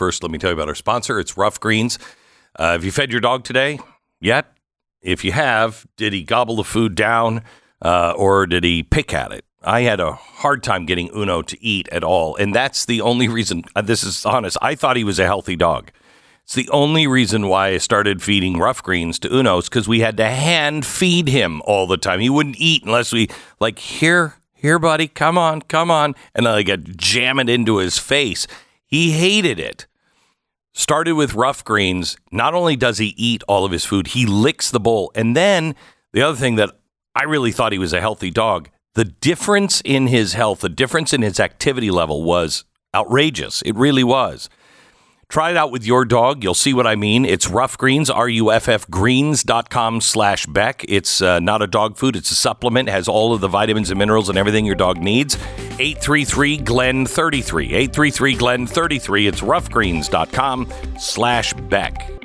first, let me tell you about our sponsor. It's Ruff Greens. Uh, have you fed your dog today yet? If you have, did he gobble the food down uh, or did he pick at it? I had a hard time getting Uno to eat at all. And that's the only reason, uh, this is honest, I thought he was a healthy dog. It's the only reason why I started feeding ruff greens to Uno's because we had to hand feed him all the time. He wouldn't eat unless we, like, here, here, buddy, come on, come on. And I like jam it into his face. He hated it. Started with ruff greens. Not only does he eat all of his food, he licks the bowl. And then the other thing that I really thought he was a healthy dog, the difference in his health, the difference in his activity level was outrageous. It really was. Try it out with your dog. You'll see what I mean. It's Ruff Greens, R-U-F-F greens.com slash Beck. It's uh, not a dog food. It's a supplement. It has all of the vitamins and minerals and everything your dog needs. 833-GLEN-33. 833-GLEN-33. It's ruffgreens.com slash Beck.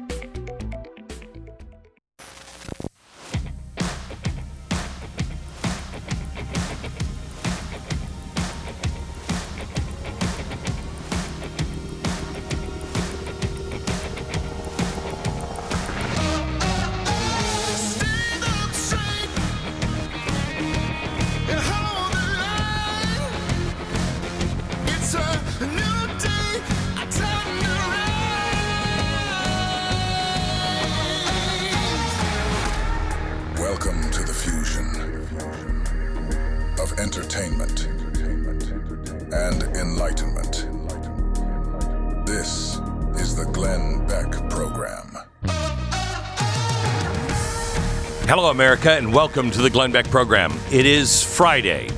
America, and welcome to the Glenn Beck program. It is Friday.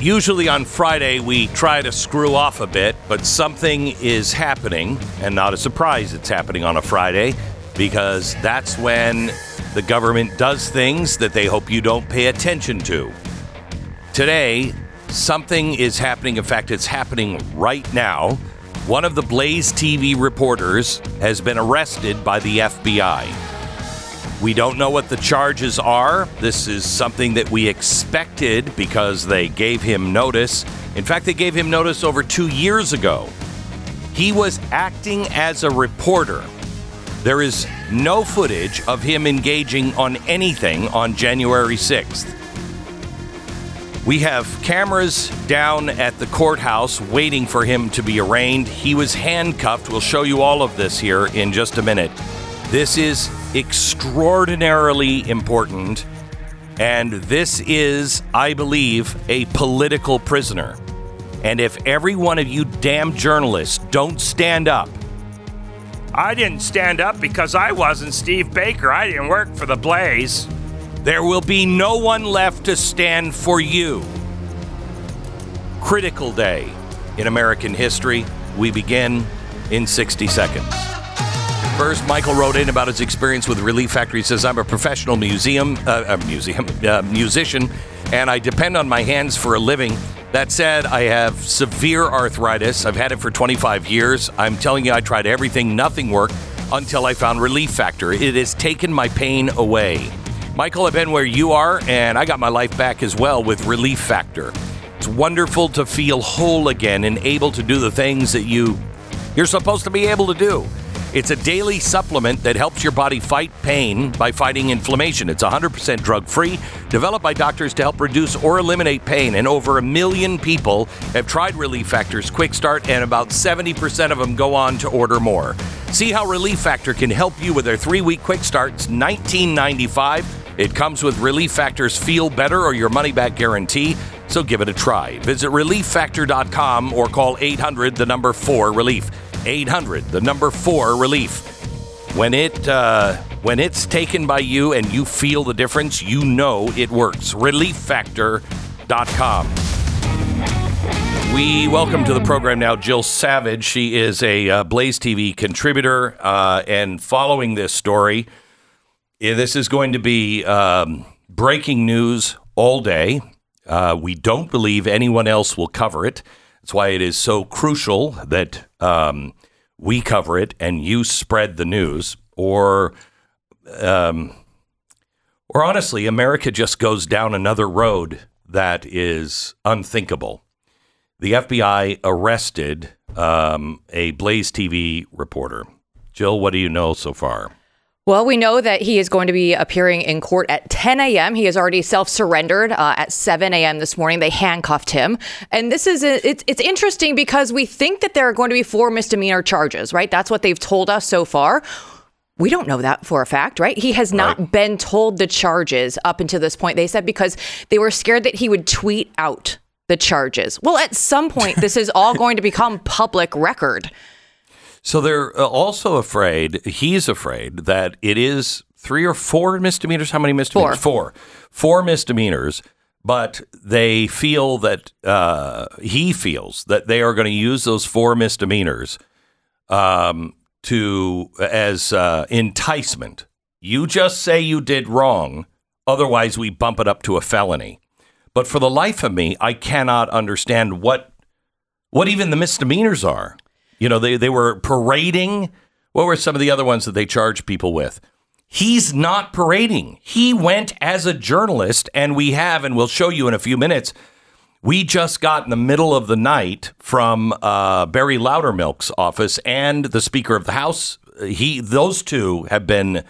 Usually on Friday, we try to screw off a bit, but something is happening, and not a surprise it's happening on a Friday, because that's when the government does things that they hope you don't pay attention to. Today, something is happening. In fact, it's happening right now. One of the Blaze TV reporters has been arrested by the FBI. We don't know what the charges are. This is something that we expected because they gave him notice. In fact, they gave him notice over two years ago. He was acting as a reporter. There is no footage of him engaging on anything on January 6th. We have cameras down at the courthouse waiting for him to be arraigned. He was handcuffed. We'll show you all of this here in just a minute. This is extraordinarily important. And this is, I believe, a political prisoner. And if every one of you damn journalists don't stand up, I didn't stand up because I wasn't Steve Baker. I didn't work for the Blaze. there will be no one left to stand for you. Critical day in American history. We begin in 60 seconds. First, Michael wrote in about his experience with Relief Factor. He says, "I'm a professional museum, uh, museum uh, musician, and I depend on my hands for a living. That said, I have severe arthritis. I've had it for 25 years. I'm telling you, I tried everything, nothing worked until I found Relief Factor. It has taken my pain away. Michael, I've been where you are, and I got my life back as well with Relief Factor. It's wonderful to feel whole again and able to do the things that you you're supposed to be able to do. It's a daily supplement that helps your body fight pain by fighting inflammation. It's 100% drug free, developed by doctors to help reduce or eliminate pain. And over a million people have tried Relief Factor's Quick Start, and about 70% of them go on to order more. See how Relief Factor can help you with their three week Quick Start. It's $19.95. It comes with Relief Factor's Feel Better or Your Money Back Guarantee. So give it a try. Visit relieffactor.com or call 800 the number 4 relief. 800 the number 4 relief. When it uh, when it's taken by you and you feel the difference, you know it works. relieffactor.com. We welcome to the program now Jill Savage. She is a uh, Blaze TV contributor uh, and following this story. this is going to be um, breaking news all day. Uh, we don't believe anyone else will cover it. That's why it is so crucial that um, we cover it and you spread the news, or, um, or honestly, America just goes down another road that is unthinkable. The FBI arrested um, a Blaze TV reporter. Jill, what do you know so far? Well, we know that he is going to be appearing in court at 10 a.m. He has already self-surrendered uh, at 7 a.m. this morning. They handcuffed him, and this is a, it's it's interesting because we think that there are going to be four misdemeanor charges, right? That's what they've told us so far. We don't know that for a fact, right? He has not Right. been told the charges up until this point. They said because they were scared that he would tweet out the charges. Well, at some point, this is all going to become public record. So they're uh, also afraid, he's afraid that it is three or four misdemeanors. How many misdemeanors? Four. Four misdemeanors, but they feel that, uh, he feels that they are going to use those four misdemeanors um, to, as uh, enticement. You just say you did wrong, otherwise we bump it up to a felony. But for the life of me, I cannot understand what what even the misdemeanors are. You know, they, they were parading. What were some of the other ones that they charged people with? He's not parading. He went as a journalist, and we have, and we'll show you in a few minutes. We just got in the middle of the night from uh, Barry Loudermilk's office and the Speaker of the House. He, those two have been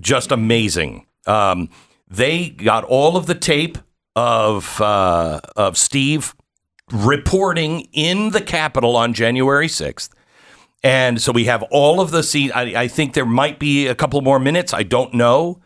just amazing. Um, they got all of the tape of uh, of Steve reporting in the Capitol on January 6th. And so we have all of the scene. I, I think there might be a couple more minutes. I don't know.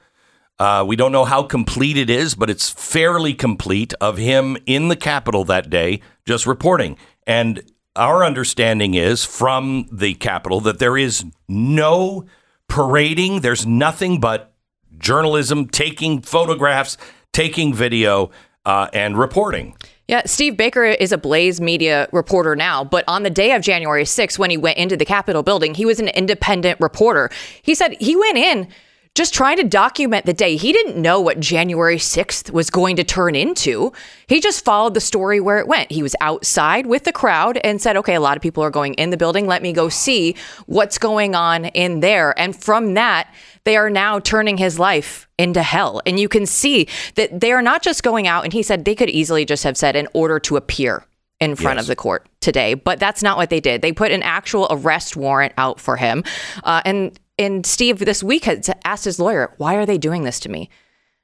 Uh, we don't know how complete it is, but it's fairly complete of him in the Capitol that day just reporting. And our understanding is from the Capitol that there is no parading, there's nothing but journalism, taking photographs, taking video, uh, and reporting. Yeah, Steve Baker is a Blaze Media reporter now, but on the day of January 6th, when he went into the Capitol building, he was an independent reporter. He said he went in just trying to document the day. He didn't know what January 6th was going to turn into. He just followed the story where it went. He was outside with the crowd and said, okay, a lot of people are going in the building. Let me go see what's going on in there. And from that, they are now turning his life into hell. And you can see that they are not just going out, and he said they could easily just have said in order to appear in front Yes. of the court today, but that's not what they did. They put an actual arrest warrant out for him. Uh, and and Steve this week had asked his lawyer, "Why are they doing this to me?"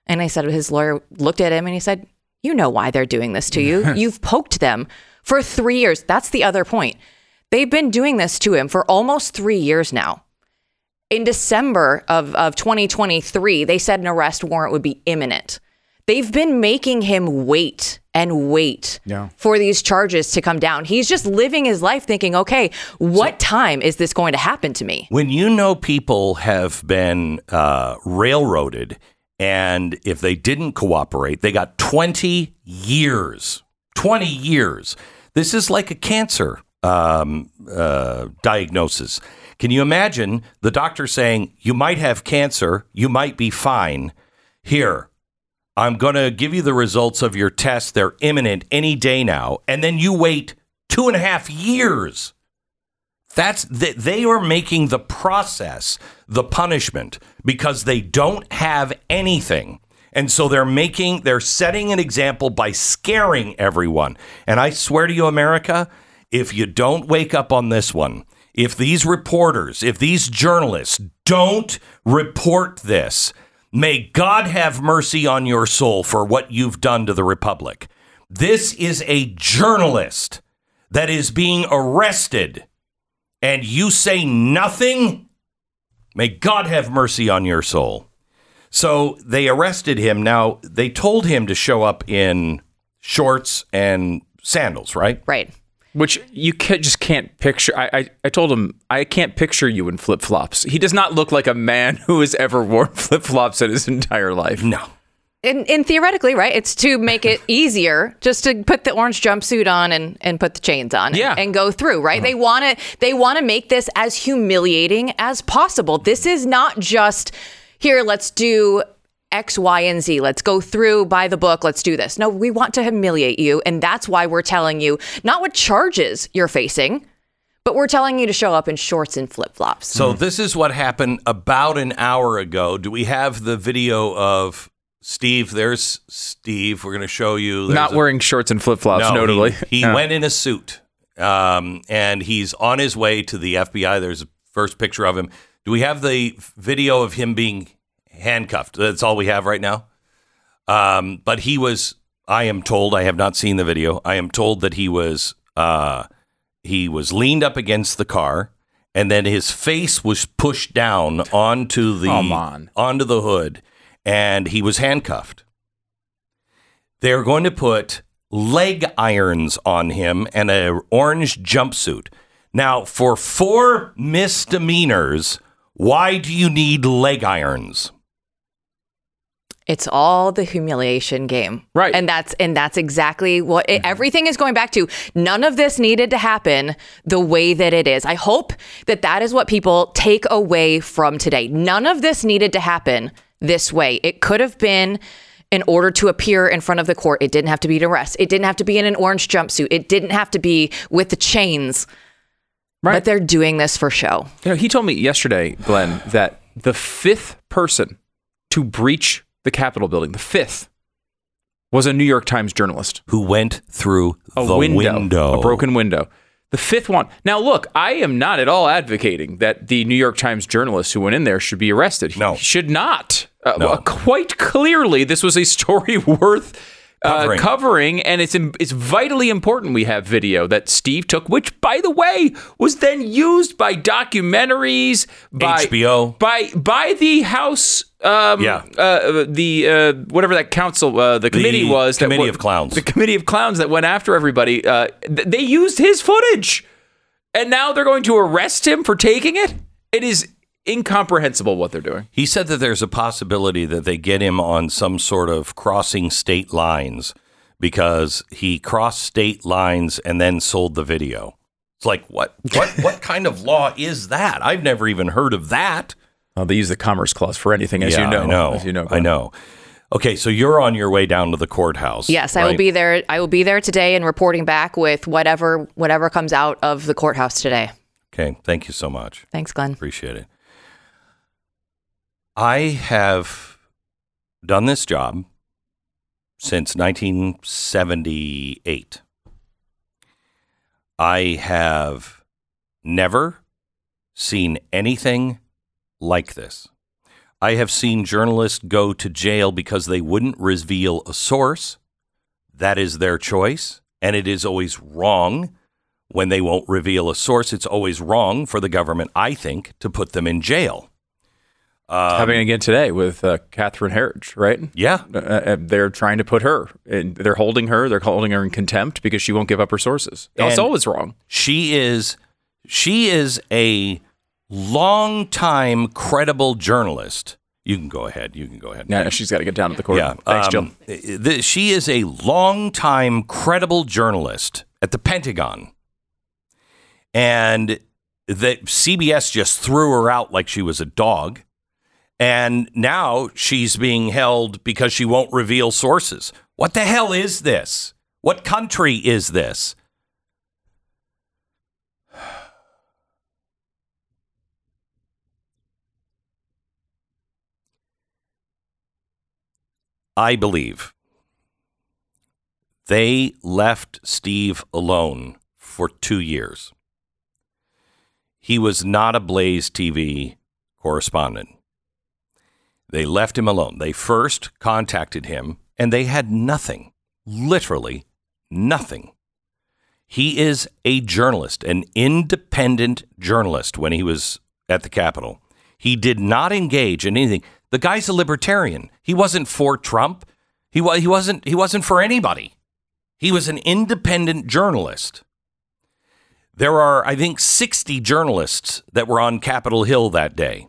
And I said his lawyer looked at him and he said, "You know why they're doing this to you. You've poked them for 3 years. That's the other point. They've been doing this to him for almost 3 years now." in December of, of 2023, they said an arrest warrant would be imminent. They've been making him wait and wait Yeah. for these charges to come down. He's just living his life thinking, okay, what time is this going to happen to me? When you know people have been uh, railroaded, and if they didn't cooperate, they got 20 years. 20 years. This is like a cancer um, uh, diagnosis. Can you imagine the doctor saying, You might have cancer, you might be fine. Here, I'm going to give you the results of your test. They're imminent any day now. And then you wait two and a half years. That's that they are making the process the punishment because they don't have anything. And so they're making they're setting an example by scaring everyone. And I swear to you America, if you don't wake up on this one, if these reporters, if these journalists don't report this, may God have mercy on your soul for what you've done to the republic. This is a journalist that is being arrested and you say nothing, may God have mercy on your soul. So they arrested him. Now, they told him to show up in shorts and sandals, right? Right. Which you can, just can't picture. I, I, I told him, I can't picture you in flip flops. He does not look like a man who has ever worn flip flops in his entire life. No. And, and theoretically, right, it's to make it easier just to put the orange jumpsuit on and, and put the chains on Yeah. and go through, right? They uh-huh. want to they want to make this as humiliating as possible. This is not just here, let's do X, Y, and Z. Let's go through by the book. Let's do this. No, we want to humiliate you. And that's why we're telling you not what charges you're facing, but we're telling you to show up in shorts and flip flops. So this is what happened about an hour ago. Do we have the video of Steve? There's Steve. We're going to show you. There's Not a- wearing shorts and flip flops, No, notably. He, he Yeah. went in a suit. um, and he's on his way to the FBI. There's a first picture of him. Do we have the video of him being handcuffed? That's all we have right now. Um, but he was. I am told. I have not seen the video. I am told that he was. Uh, he was leaned up against the car, and then his face was pushed down onto the Come on. onto the hood, and he was handcuffed. They're going to put leg irons on him and a orange jumpsuit. Now, for four misdemeanors, why do you need leg irons? It's all the humiliation game. Right. And that's and that's exactly what it, everything is going back to. None of this needed to happen the way that it is. I hope that that is what people take away from today. None of this needed to happen this way. It could have been in order to appear in front of the court. It didn't have to be an arrest. It didn't have to be in an orange jumpsuit. It didn't have to be with the chains. Right. But they're doing this for show. You know, he told me yesterday, Glenn, that the fifth person to breach the Capitol building, the fifth, was a New York Times journalist. Who went through A the window, window? a broken window. The fifth one. Now, look, I am not at all advocating that the New York Times journalist who went in there should be arrested. No, He should not. Uh, No. quite clearly, this was a story worth uh, Covering. covering, and it's it's vitally important we have video that Steve took, which, by the way, was then used by documentaries, by HBO. by by the House. Um, Yeah. uh, the uh, whatever that council, uh, the committee was, that Committee wa- of Clowns. the committee of clowns that went after everybody. Uh, th- they used his footage, and now they're going to arrest him for taking it. It is incomprehensible what they're doing. He said that there's a possibility that they get him on some sort of crossing state lines because he crossed state lines and then sold the video. It's like what what what kind of law is that? I've never even heard of that. Oh, they use the Commerce Clause for anything, as Yeah, you know. I know. As you know, I know. Okay, so you're on your way down to the courthouse. Yes, I will be there. I will be there today and reporting back with whatever whatever comes out of the courthouse today. Okay, thank you so much. Thanks, Glenn. Appreciate it. I have done this job since 1978. I have never seen anything like this. I have seen journalists go to jail because they wouldn't reveal a source. That is their choice, and it is always wrong when they won't reveal a source. It's always wrong for the government, I think, to put them in jail. Um, Happening again today with uh, Catherine Herridge, right? Yeah, Uh, uh, they're trying to put her. In, they're holding her. They're holding her in contempt because she won't give up her sources. That's always wrong. she is she is a long-time credible journalist. You can go ahead. You can go ahead. Yeah, she's got to get down to the court. Yeah. Thanks, Jill. um, th- she is a long-time credible journalist at the Pentagon. And that CBS just threw her out like she was a dog. And now she's being held because she won't reveal sources. What the hell is this? What country is this? I believe they left Steve alone for two years. He was not a Blaze TV correspondent. They left him alone. They first contacted him and they had nothing, literally nothing. He is a journalist, an independent journalist when he was at the Capitol. He did not engage in anything. The guy's a libertarian. He wasn't for Trump. He, wa- he wasn't he wasn't for anybody. He was an independent journalist. There are, I think, 60 journalists that were on Capitol Hill that day.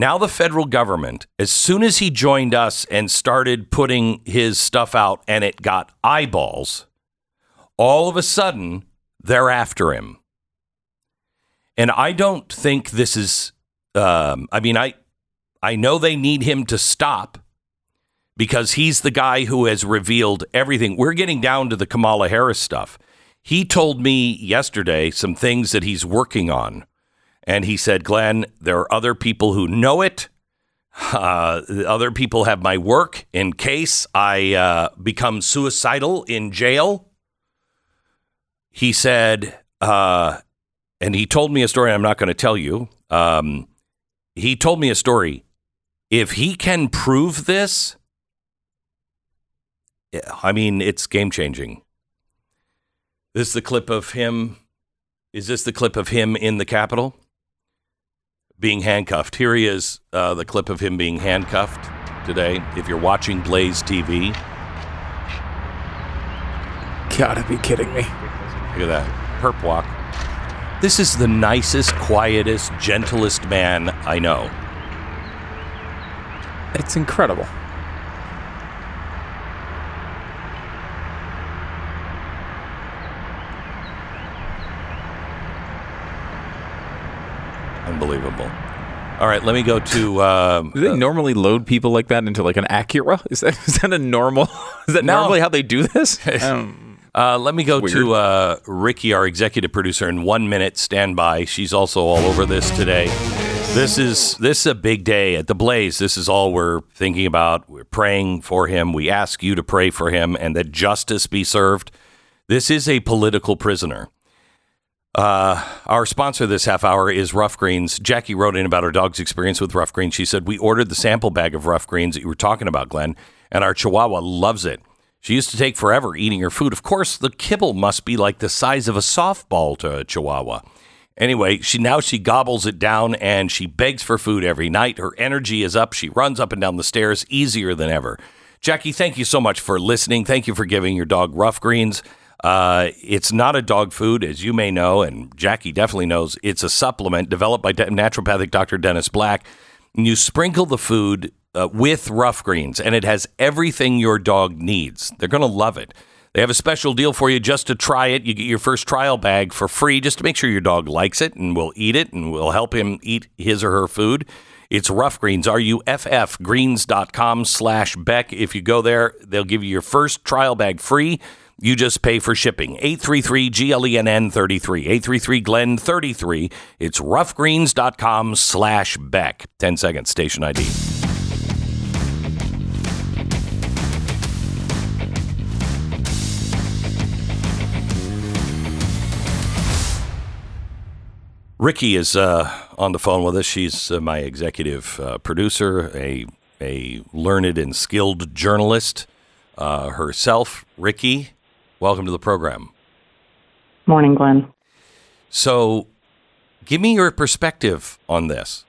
Now, the federal government, as soon as he joined us and started putting his stuff out and it got eyeballs, all of a sudden they're after him. And I don't think this is, um, I mean, I, I know they need him to stop because he's the guy who has revealed everything. We're getting down to the Kamala Harris stuff. He told me yesterday some things that he's working on. And he said, Glenn, there are other people who know it. Uh, other people have my work in case I uh, become suicidal in jail. he said, uh, and he told me a story I'm not going to tell you. Um, he told me a story. If he can prove this, I mean, it's game changing. This is the clip of him. Is this the clip of him in the Capitol being handcuffed? Here he is, uh, the clip of him being handcuffed today. If you're watching Blaze TV, Gotta be kidding me. Look at that. Perp walk. This is the nicest, quietest, gentlest man I know. It's incredible. All right, let me go to. Um, Do they normally load people like that into like an Acura? Is that is that a normal? Is that No. normally how they do this? Um, uh, let me go Weird. to uh, Ricky, our executive producer, in one minute. Stand by. She's also all over this today. This is this is a big day at the Blaze. This is all we're thinking about. We're praying for him. We ask you to pray for him and that justice be served. This is a political prisoner. Uh, our sponsor this half hour is Ruff Greens. Jackie wrote in about her dog's experience with Ruff Greens. She said, We ordered the sample bag of Ruff Greens that you were talking about, Glenn, and our Chihuahua loves it. She used to take forever eating her food. Of course, the kibble must be like the size of a softball to a Chihuahua. Anyway, she now she gobbles it down and she begs for food every night. Her energy is up. She runs up and down the stairs easier than ever. Jackie, thank you so much for listening. Thank you for giving your dog Ruff Greens. Uh, it's not a dog food, as you may know, and Jackie definitely knows. It's a supplement developed by de- naturopathic Dr. Dennis Black. And you sprinkle the food uh, with ruff greens, and it has everything your dog needs. They're going to love it. They have a special deal for you just to try it. You get your first trial bag for free just to make sure your dog likes it and will eat it and will help him eat his or her food. It's Ruff Greens, R-U-F-F, greens.com slash Beck. If you go there, they'll give you your first trial bag free. You just pay for shipping. 833-GLENN33, 833-GLEN33. It's ruffgreens.com slash Beck. 10 seconds, station ID. Ricky is uh, on the phone with us. She's uh, my executive uh, producer, a a learned and skilled journalist uh, herself. Ricky, welcome to the program. Morning, Glenn. So, give me your perspective on this.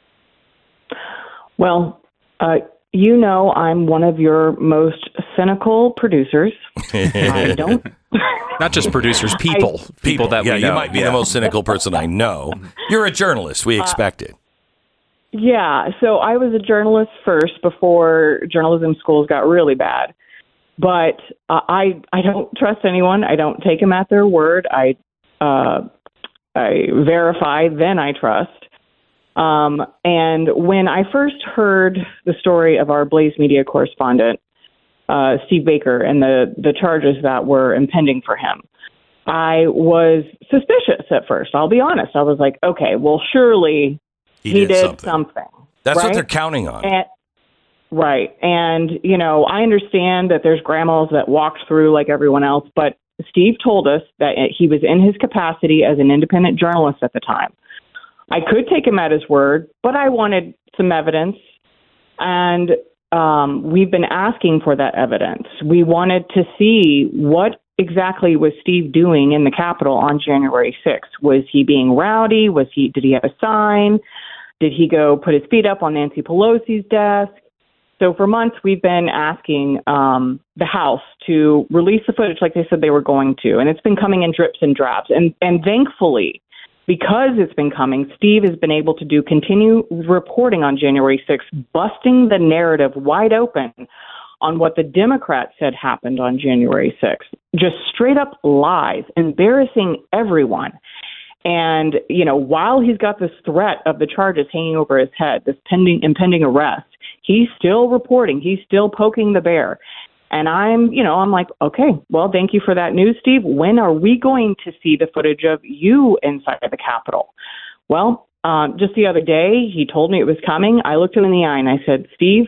Well, uh, you know I'm one of your most cynical producers. I don't. not just producers, people, people, that yeah, we know. you might be the most cynical person I know. You're a journalist. We expect it. Yeah, so I was a journalist first before journalism schools got really bad. But uh, I I don't trust anyone. I don't take them at their word. I uh, I verify, then I trust. Um, and when I first heard the story of our Blaze Media correspondent, uh, Steve Baker, and the the charges that were impending for him, I was suspicious at first. I'll be honest. I was like, okay, well, surely He, he, did, did, something. something. That's what they're counting on. And, right. And, you know, I understand that there's grandmas that walked through like everyone else, but Steve told us that he was in his capacity as an independent journalist at the time. I could take him at his word, but I wanted some evidence. And um, we've been asking for that evidence. We wanted to see what exactly was Steve doing in the Capitol on January 6th. Was he being rowdy? Was he? Did he have a sign? Did he go put his feet up on Nancy Pelosi's desk? So for months, we've been asking um, the House to release the footage like they said they were going to, and it's been coming in drips and drabs. And and thankfully, because it's been coming, Steve has been able to do continue reporting on January 6th, busting the narrative wide open on what the Democrats said happened on January 6th. Just straight up lies, embarrassing everyone. And, you know, while he's got this threat of the charges hanging over his head, this pending impending arrest, he's still reporting, he's still poking the bear. And I'm, you know, I'm like, okay, well, thank you for that news, Steve. When are we going to see the footage of you inside the Capitol? Well, um, just the other day, he told me it was coming. I looked him in the eye and I said, Steve,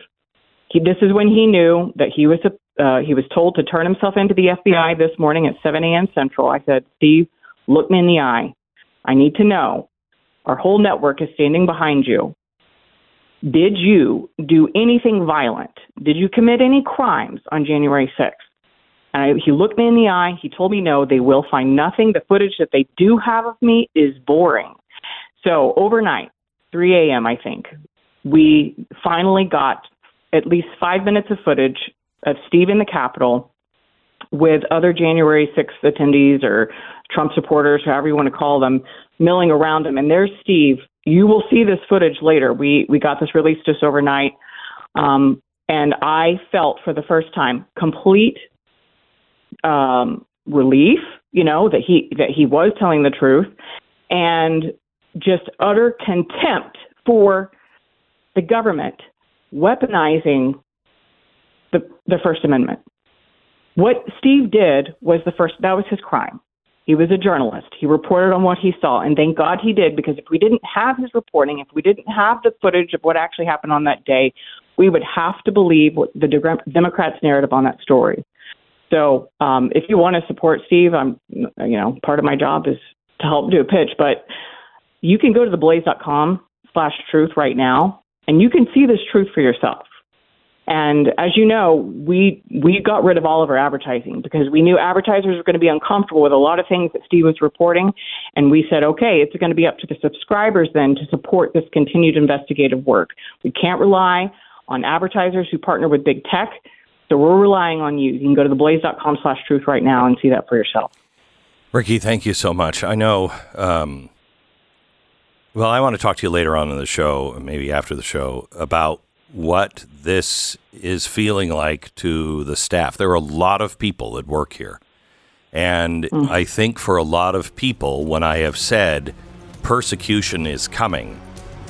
he, this is when he knew that he was uh, he was told to turn himself into the FBI this morning at 7 a.m. Central. I said, Steve, look me in the eye. I need to know. Our whole network is standing behind you. Did you do anything violent? Did you commit any crimes on January 6th? And I, he looked me in the eye. He told me no, they will find nothing. The footage that they do have of me is boring. So overnight, 3 a.m., I think, we finally got at least five minutes of footage of Steve in the Capitol with other January 6th attendees or Trump supporters, however you want to call them, milling around him. And there's Steve. You will see this footage later. We we got this released just overnight, um, and I felt for the first time complete um, relief. You know that he that he was telling the truth, and just utter contempt for the government weaponizing the the First Amendment. What Steve did was the first that was his crime. He was a journalist. He reported on what he saw, and thank God he did because if we didn't have his reporting, if we didn't have the footage of what actually happened on that day, we would have to believe the Democrats' narrative on that story. So, um, if you want to support Steve, I'm, you know, part of my job is to help do a pitch, but you can go to theblaze.com slash truth right now, and you can see this truth for yourself. And as you know, we we got rid of all of our advertising because we knew advertisers were going to be uncomfortable with a lot of things that Steve was reporting, and we said, okay, it's going to be up to the subscribers then to support this continued investigative work. We can't rely on advertisers who partner with big tech, so we're relying on you. You can go to theblaze.com/truth right now and see that for yourself. Ricky, thank you so much. I know. Um, well, I want to talk to you later on in the show, maybe after the show, about what this is feeling like to the staff. There are a lot of people that work here. And mm. I think for a lot of people, when I have said persecution is coming,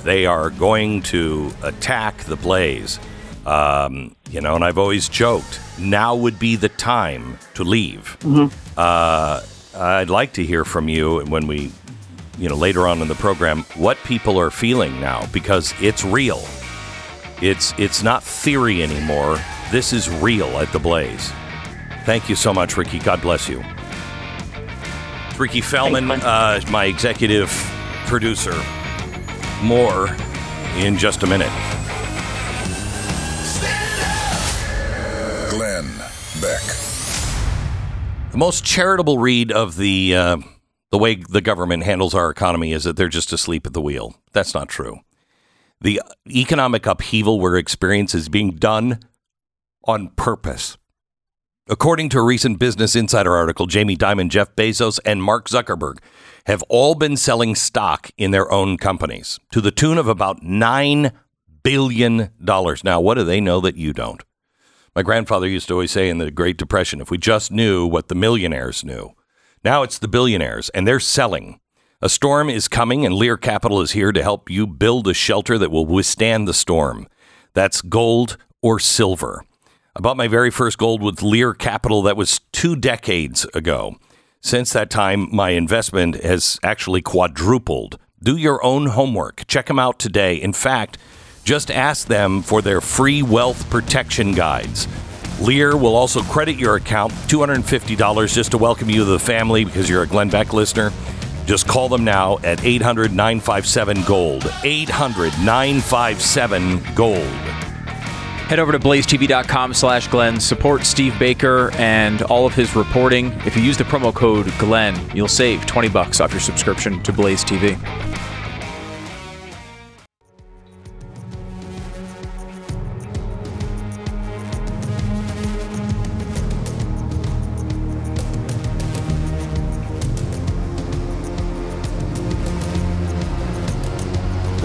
they are going to attack the blaze. Um, you know, and I've always joked, now would be the time to leave. Mm-hmm. Uh, I'd like to hear from you when we, you know, later on in the program, what people are feeling now because it's real. It's it's not theory anymore. This is real at the Blaze. Thank you so much, Ricky. God bless you. It's Ricky Feldman, uh, my executive producer. More in just a minute. Glenn Beck. The most charitable read of the uh, the way the government handles our economy is that they're just asleep at the wheel. That's not true. The economic upheaval we're experiencing is being done on purpose. According to a recent Business Insider article, Jamie Dimon, Jeff Bezos, and Mark Zuckerberg have all been selling stock in their own companies to the tune of about $9 billion. Now, what do they know that you don't? My grandfather used to always say in the Great Depression if we just knew what the millionaires knew. Now it's the billionaires, and they're selling. A storm is coming, and Lear Capital is here to help you build a shelter that will withstand the storm. That's gold or silver. I bought my very first gold with Lear Capital. That was two decades ago. Since that time, my investment has actually quadrupled. Do your own homework. Check them out today. In fact, just ask them for their free wealth protection guides. Lear will also credit your account $250 just to welcome you to the family because you're a Glenn Beck listener. Just call them now at 800 957 Gold. 800 957 Gold. Head over to blazetv.com slash Glenn. Support Steve Baker and all of his reporting. If you use the promo code Glenn, you'll save 20 bucks off your subscription to Blaze TV.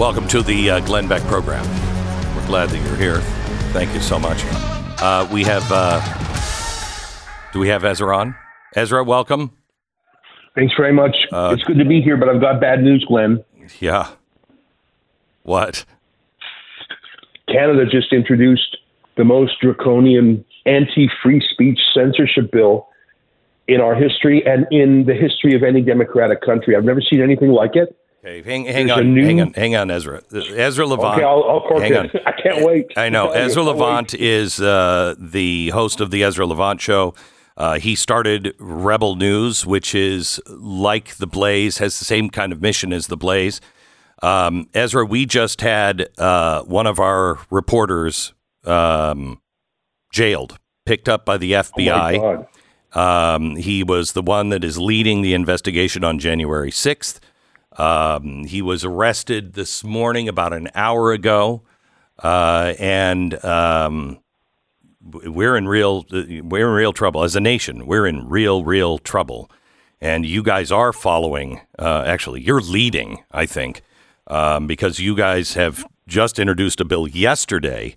Welcome to the uh, Glenn Beck program. We're glad that you're here. Thank you so much. Uh, we have, uh, do we have Ezra on? Ezra, welcome. Thanks very much. Uh, it's good to be here, but I've got bad news, Glenn. Yeah. What? Canada just introduced the most draconian anti free speech censorship bill in our history and in the history of any democratic country. I've never seen anything like it. Okay, hang, hang on, new... hang on, hang on, Ezra. Ezra Levant. Okay, I'll, I'll hang on. I can't wait. I know. Ezra Levant is uh, the host of the Ezra Levant Show. Uh, he started Rebel News, which is like the Blaze, has the same kind of mission as the Blaze. Um, Ezra, we just had uh, one of our reporters um, jailed, picked up by the FBI. Oh um, he was the one that is leading the investigation on January 6th. Um, he was arrested this morning about an hour ago. Uh, and um, we're in real we're in real trouble as a nation. We're in real real trouble, and you guys are following. Uh, actually, you're leading, I think, um, because you guys have just introduced a bill yesterday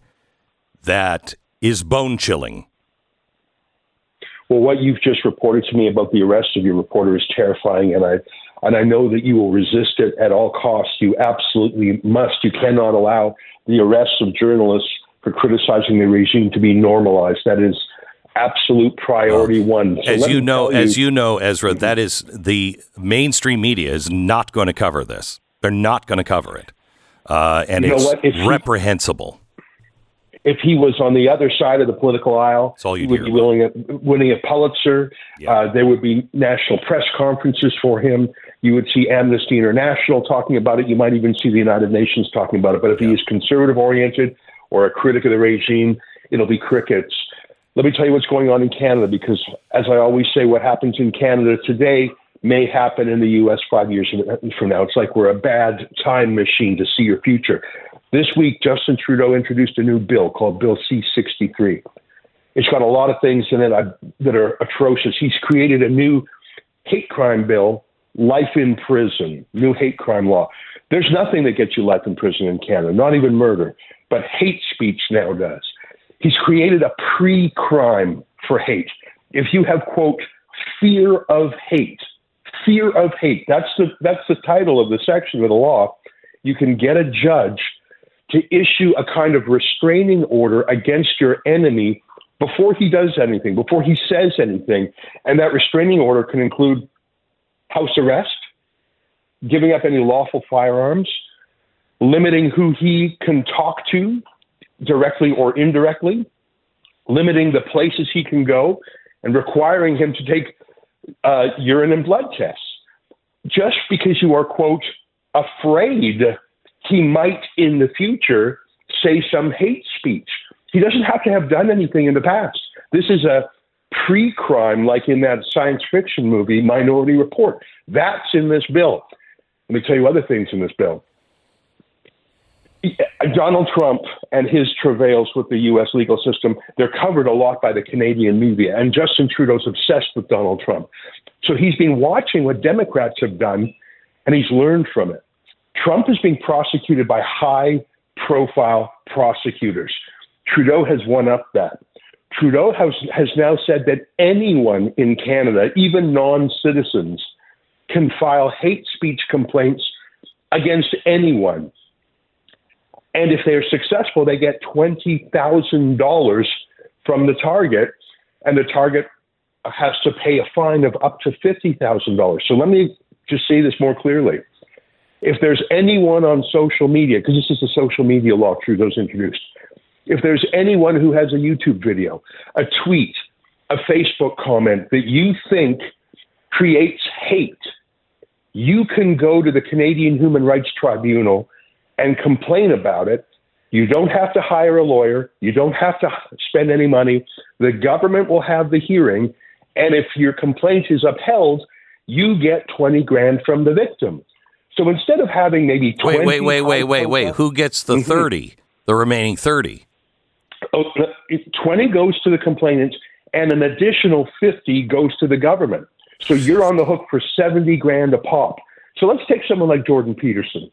that is bone chilling. Well, what you've just reported to me about the arrest of your reporter is terrifying, and I and I know that you will resist it at all costs. You absolutely must. You cannot allow the arrests of journalists for criticizing the regime to be normalized. That is absolute priority one. So as you know, you, as you know, Ezra, that is the mainstream media is not going to cover this. They're not going to cover it, uh, and it's reprehensible. He, if he was on the other side of the political aisle, he would be willing winning a Pulitzer. Yeah. Uh, there would be national press conferences for him. You would see Amnesty International talking about it. You might even see the United Nations talking about it. But if yeah. he is conservative oriented, or a critic of the regime, it'll be crickets. Let me tell you what's going on in Canada because, as I always say, what happens in Canada today may happen in the U.S. five years from now. It's like we're a bad time machine to see your future. This week, Justin Trudeau introduced a new bill called Bill C 63. It's got a lot of things in it uh, that are atrocious. He's created a new hate crime bill, life in prison, new hate crime law. There's nothing that gets you life in prison in Canada, not even murder but hate speech now does. He's created a pre crime for hate. If you have, quote, fear of hate, fear of hate, that's the, that's the title of the section of the law, you can get a judge to issue a kind of restraining order against your enemy before he does anything, before he says anything. And that restraining order can include house arrest, giving up any lawful firearms, limiting who he can talk to directly or indirectly, limiting the places he can go, and requiring him to take uh, urine and blood tests. Just because you are, quote, afraid he might in the future say some hate speech. He doesn't have to have done anything in the past. This is a pre crime, like in that science fiction movie, Minority Report. That's in this bill. Let me tell you other things in this bill. Donald Trump and his travails with the U.S. legal system, they're covered a lot by the Canadian media. And Justin Trudeau's obsessed with Donald Trump. So he's been watching what Democrats have done, and he's learned from it. Trump is being prosecuted by high profile prosecutors. Trudeau has won up that. Trudeau has, has now said that anyone in Canada, even non citizens, can file hate speech complaints against anyone and if they're successful, they get $20,000 from the target, and the target has to pay a fine of up to $50,000. So let me just say this more clearly. If there's anyone on social media, because this is a social media law Trudeau's introduced, if there's anyone who has a YouTube video, a tweet, a Facebook comment that you think creates hate, you can go to the Canadian Human Rights Tribunal and complain about it. You don't have to hire a lawyer. You don't have to spend any money. The government will have the hearing. And if your complaint is upheld, you get 20 grand from the victim. So instead of having maybe 20. Wait, wait, wait, wait, wait, wait. Who gets the mm-hmm. 30, the remaining 30? Oh, 20 goes to the complainant, and an additional 50 goes to the government. So you're on the hook for 70 grand a pop. So let's take someone like Jordan Peterson.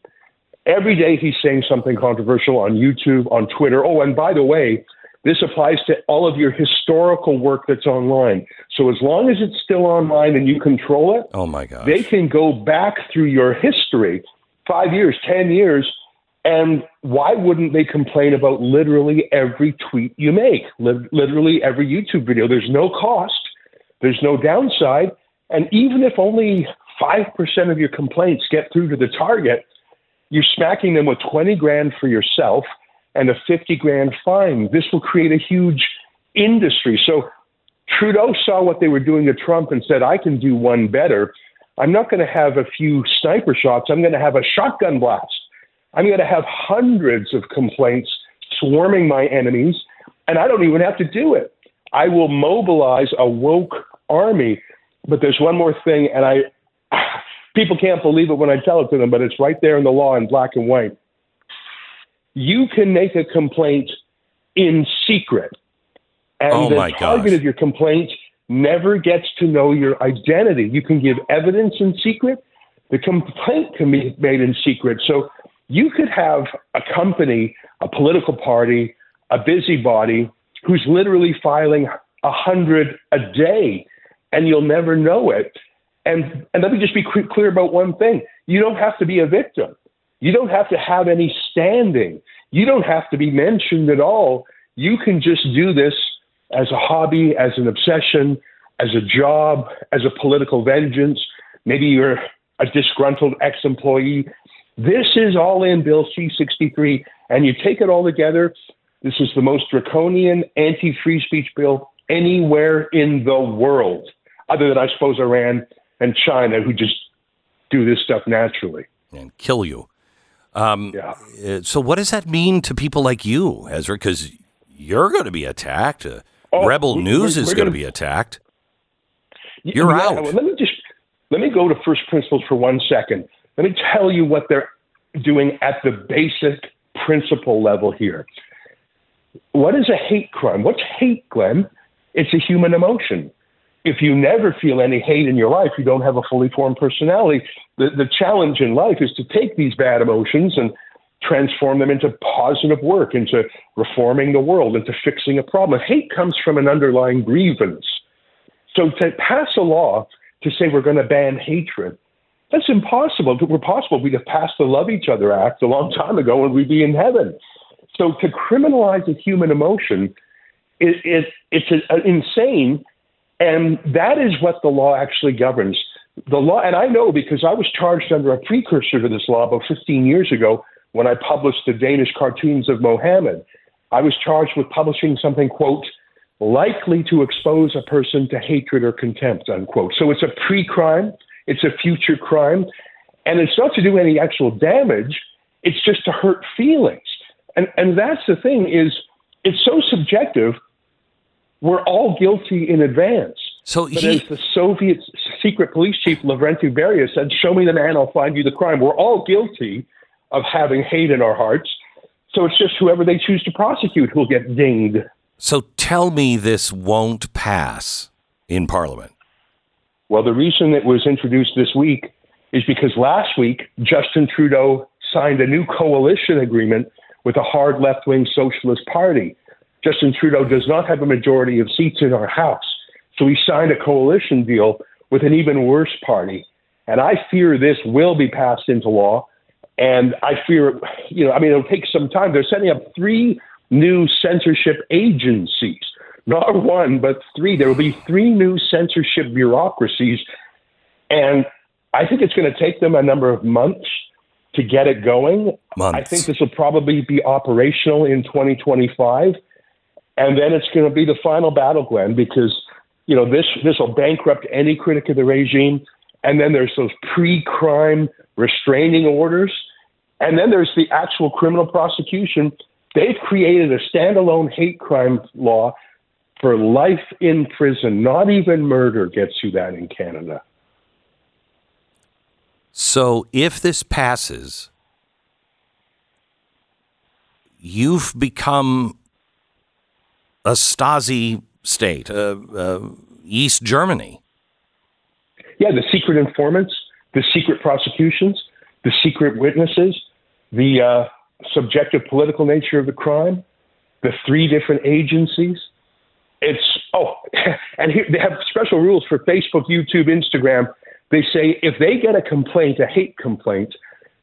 Every day he's saying something controversial on YouTube, on Twitter. Oh, and by the way, this applies to all of your historical work that's online. So as long as it's still online and you control it, oh my God, they can go back through your history, five years, ten years, and why wouldn't they complain about literally every tweet you make, literally every YouTube video? There's no cost, there's no downside, and even if only five percent of your complaints get through to the target, you're smacking them with 20 grand for yourself and a 50 grand fine. This will create a huge industry. So Trudeau saw what they were doing to Trump and said, I can do one better. I'm not going to have a few sniper shots. I'm going to have a shotgun blast. I'm going to have hundreds of complaints swarming my enemies, and I don't even have to do it. I will mobilize a woke army. But there's one more thing, and I people can't believe it when I tell it to them, but it's right there in the law in black and white. You can make a complaint in secret, and Oh, the target gosh. of your complaint never gets to know your identity. You can give evidence in secret. The complaint can be made in secret. So you could have a company, a political party, a busybody who's literally filing a hundred a day, and you'll never know it. And and let me just be cl- clear about one thing: you don't have to be a victim. You don't have to have any standing. You don't have to be mentioned at all. You can just do this as a hobby, as an obsession, as a job, as a political vengeance. Maybe you're a disgruntled ex employee. This is all in Bill C 63, and you take it all together. This is the most draconian anti free speech bill anywhere in the world, other than, I suppose, Iran and China, who just do this stuff naturally. and kill you. Um, Yeah. uh, so, what does that mean to people like you, Ezra? Because you're going to be attacked. Uh, Oh, Rebel we- News we're- is we're going to be attacked. You're yeah, out. well, let me just let me go to first principles for one second. Let me tell you what they're doing at the basic principle level here. What is a hate crime? What's hate, Glenn? It's a human emotion. If you never feel any hate in your life, you don't have a fully formed personality. The, the challenge in life is to take these bad emotions and transform them into positive work, into reforming the world, into fixing a problem. Hate comes from an underlying grievance. So to pass a law to say we're going to ban hatred, that's impossible. If it were possible, we'd have passed the Love Each Other Act a long time ago and we'd be in heaven. So to criminalize a human emotion, it, it, it's a, a insane, and that is what the law actually governs. The law, and I know because I was charged under a precursor to this law about 15 years ago when I published the Danish cartoons of Mohammed. I was charged with publishing something, quote, likely to expose a person to hatred or contempt, unquote. So it's a pre crime, it's a future crime, and it's not to do any actual damage, it's just to hurt feelings. And, and that's the thing is it's so subjective, we're all guilty in advance. So But he, as the Soviet secret police chief Lavrentiy Beria said, "Show me the man, I'll find you the crime." We're all guilty of having hate in our hearts. So it's just whoever they choose to prosecute who'll get dinged. so tell me this won't pass in Parliament. Well, the reason it was introduced this week is because last week Justin Trudeau signed a new coalition agreement with a hard left wing socialist party. Justin Trudeau does not have a majority of seats in our House. So he signed a coalition deal with an even worse party. And I fear this will be passed into law. And I fear, you know, I mean, it'll take some time. They're setting up three new censorship agencies, not one, but three. There will be three new censorship bureaucracies. And I think it's going to take them a number of months to get it going. Months. I think this will probably be operational in 2025. And then it's going to be the final battle, Glenn, because you know this this will bankrupt any critic of the regime. And then there's those pre-crime restraining orders, and then there's the actual criminal prosecution. They've created a standalone hate crime law for life in prison. Not even murder gets you that in Canada. So if this passes, you've become a Stasi state, uh, uh, East Germany. Yeah, the secret informants, the secret prosecutions, the secret witnesses, the uh, subjective political nature of the crime, the three different agencies. It's oh, and here they have special rules for Facebook, YouTube, Instagram. They say if they get a complaint, a hate complaint,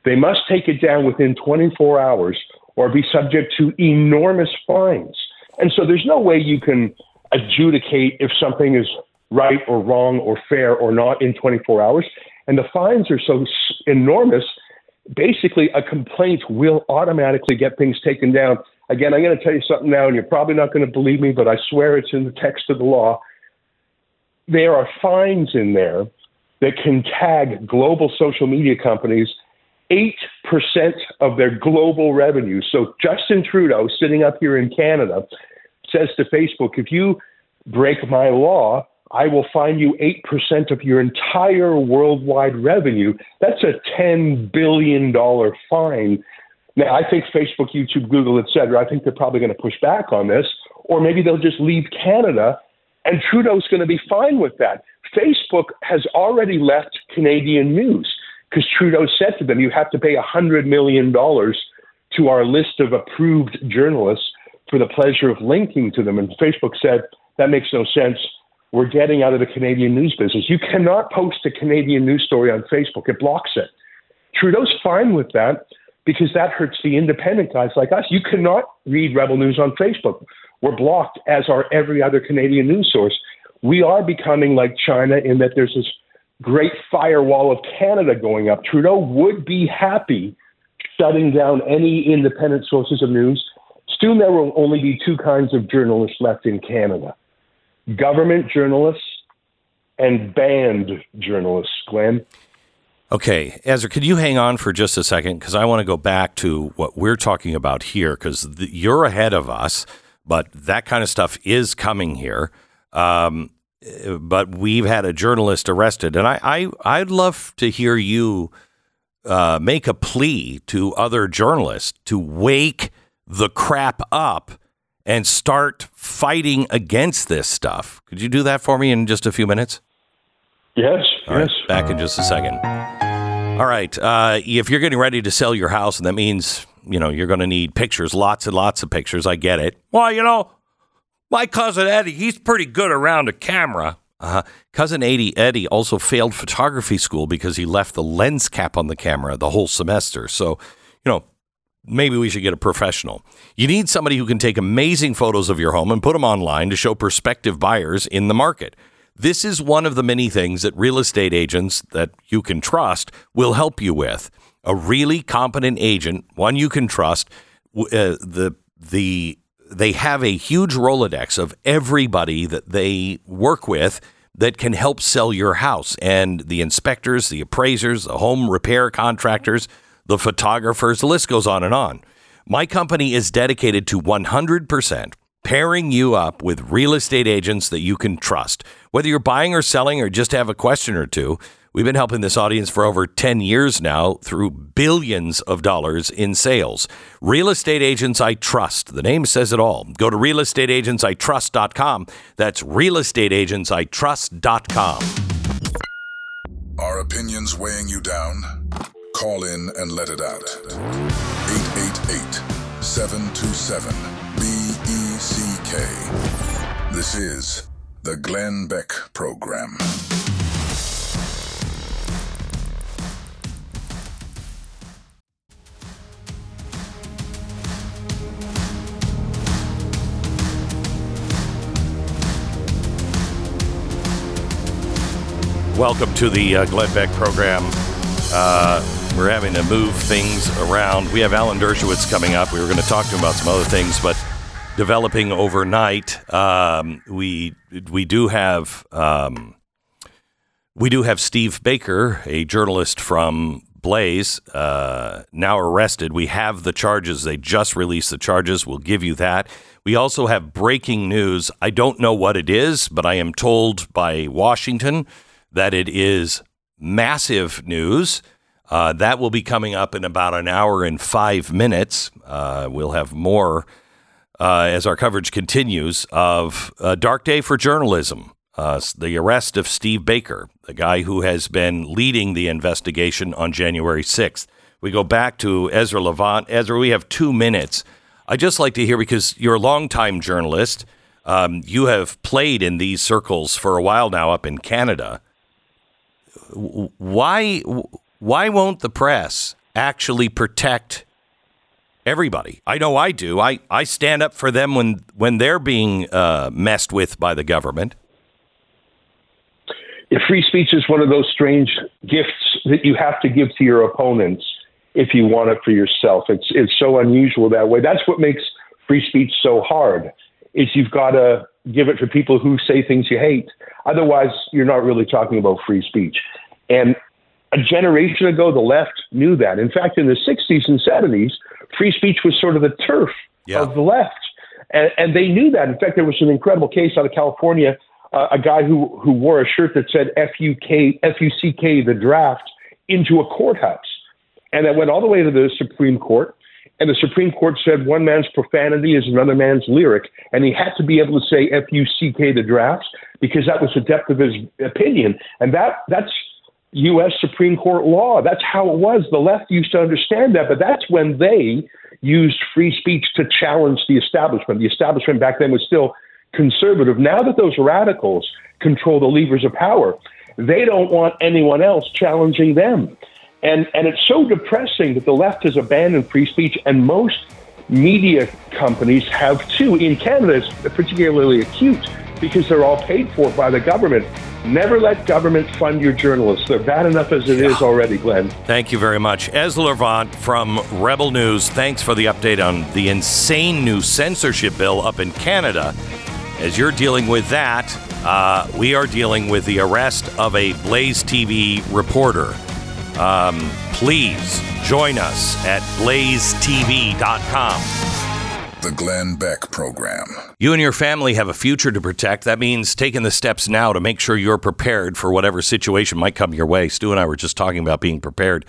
they must take it down within 24 hours or be subject to enormous fines. And so there's no way you can adjudicate if something is right or wrong or fair or not in 24 hours. And the fines are so enormous, basically, a complaint will automatically get things taken down. Again, I'm going to tell you something now, and you're probably not going to believe me, but I swear it's in the text of the law. there are fines in there that can tag global social media companies 8% of their global revenue. So Justin Trudeau, sitting up here in Canada, says to Facebook, if you break my law, I will fine you 8% of your entire worldwide revenue. That's a $10 billion fine. Now, I think Facebook, YouTube, Google, et cetera, I think they're probably going to push back on this, or maybe they'll just leave Canada, and Trudeau's going to be fine with that. Facebook has already left Canadian news because Trudeau said to them, you have to pay $100 million to our list of approved journalists for the pleasure of linking to them. And Facebook said, that makes no sense. We're getting out of the Canadian news business. You cannot post a Canadian news story on Facebook, it blocks it. Trudeau's fine with that because that hurts the independent guys like us. You cannot read Rebel News on Facebook. We're blocked, as are every other Canadian news source. We are becoming like China in that there's this great firewall of Canada going up. Trudeau would be happy shutting down any independent sources of news. Soon there will only be two kinds of journalists left in Canada government journalists and banned journalists, Glenn. Okay, Ezra, could you hang on for just a second? Because I want to go back to what we're talking about here, because you're ahead of us, but that kind of stuff is coming here. Um, but we've had a journalist arrested, and I, I I'd love to hear you uh, make a plea to other journalists to wake the crap up and start fighting against this stuff. Could you do that for me in just a few minutes? Yes. All yes. Right, back in just a second. All right. Uh, if you're getting ready to sell your house, and that means you know you're going to need pictures, lots and lots of pictures. I get it. Well, you know, my cousin Eddie, he's pretty good around a camera. Uh, cousin Eddie Eddie also failed photography school because he left the lens cap on the camera the whole semester. So, you know, maybe we should get a professional. You need somebody who can take amazing photos of your home and put them online to show prospective buyers in the market. This is one of the many things that real estate agents that you can trust will help you with. A really competent agent, one you can trust, uh, the the they have a huge Rolodex of everybody that they work with that can help sell your house. And the inspectors, the appraisers, the home repair contractors, the photographers, the list goes on and on. My company is dedicated to 100% pairing you up with real estate agents that you can trust. Whether you're buying or selling or just have a question or two, We've been helping this audience for over 10 years now through billions of dollars in sales. Real Estate Agents I Trust. The name says it all. Go to realestateagentsitrust.com. That's realestateagentsitrust.com. Are opinions weighing you down? Call in and let it out. 888 727 BECK. This is the Glenn Beck Program. Welcome to the uh, Glenn Beck program. Uh, we're having to move things around. We have Alan Dershowitz coming up. We were going to talk to him about some other things, but developing overnight, um, we we do have um, we do have Steve Baker, a journalist from Blaze, uh, now arrested. We have the charges. They just released the charges. We'll give you that. We also have breaking news. I don't know what it is, but I am told by Washington that it is massive news. Uh, that will be coming up in about an hour and five minutes. Uh, we'll have more uh, as our coverage continues of a dark day for journalism. Uh, the arrest of Steve Baker, the guy who has been leading the investigation on January 6th. We go back to Ezra Levant. Ezra, we have two minutes. I'd just like to hear because you're a longtime journalist. Um, you have played in these circles for a while now up in Canada why why won't the press actually protect everybody? I know I do. I, I stand up for them when when they're being uh, messed with by the government. If free speech is one of those strange gifts that you have to give to your opponents if you want it for yourself. It's it's so unusual that way. That's what makes free speech so hard. Is you've got to give it to people who say things you hate. Otherwise, you're not really talking about free speech. And a generation ago, the left knew that. In fact, in the 60s and 70s, free speech was sort of the turf Yeah. of the left. And, and they knew that. In fact, there was an incredible case out of California, uh, a guy who, who wore a shirt that said F-U-K, F-U-C-K, the draft, into a courthouse. And that went all the way to the Supreme Court. And the Supreme Court said one man's profanity is another man's lyric. And he had to be able to say F U C K the drafts because that was the depth of his opinion. And that that's U.S. Supreme Court law. That's how it was. The left used to understand that, but that's when they used free speech to challenge the establishment. The establishment back then was still conservative. Now that those radicals control the levers of power, they don't want anyone else challenging them. And, and it's so depressing that the left has abandoned free speech, and most media companies have too. In Canada, it's particularly acute because they're all paid for by the government. Never let government fund your journalists. They're bad enough as it is already, Glenn. Thank you very much. Ezra Levant from Rebel News, thanks for the update on the insane new censorship bill up in Canada. As you're dealing with that, uh, we are dealing with the arrest of a Blaze TV reporter. Um, please join us at blazetv.com. The Glenn Beck Program. You and your family have a future to protect. That means taking the steps now to make sure you're prepared for whatever situation might come your way. Stu and I were just talking about being prepared,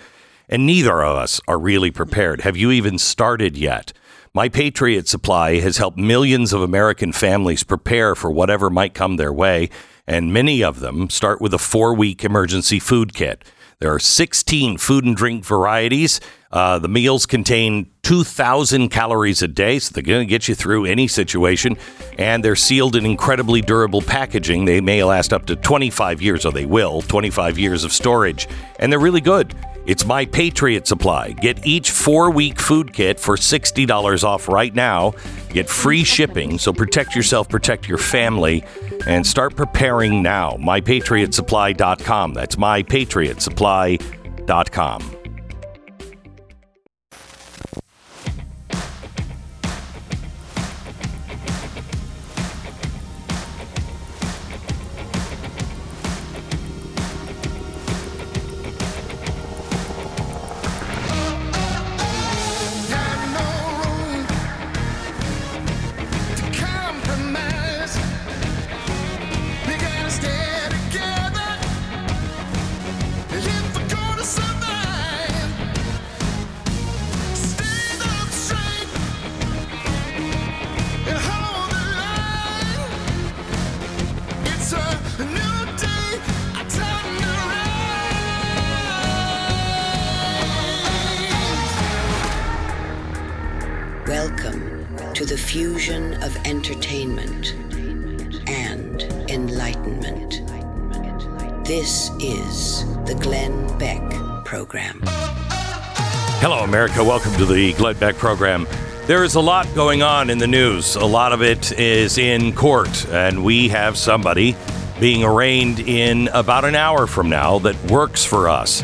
and neither of us are really prepared. Have you even started yet? My Patriot Supply has helped millions of American families prepare for whatever might come their way, and many of them start with a four week emergency food kit. There are 16 food and drink varieties. Uh, the meals contain 2,000 calories a day, so they're going to get you through any situation. And they're sealed in incredibly durable packaging. They may last up to 25 years, or they will, 25 years of storage. And they're really good. It's My Patriot Supply. Get each four week food kit for $60 off right now. Get free shipping, so protect yourself, protect your family, and start preparing now. MyPatriotSupply.com. That's MyPatriotSupply.com. to the Glenn Beck program. There is a lot going on in the news. A lot of it is in court, and we have somebody being arraigned in about an hour from now that works for us.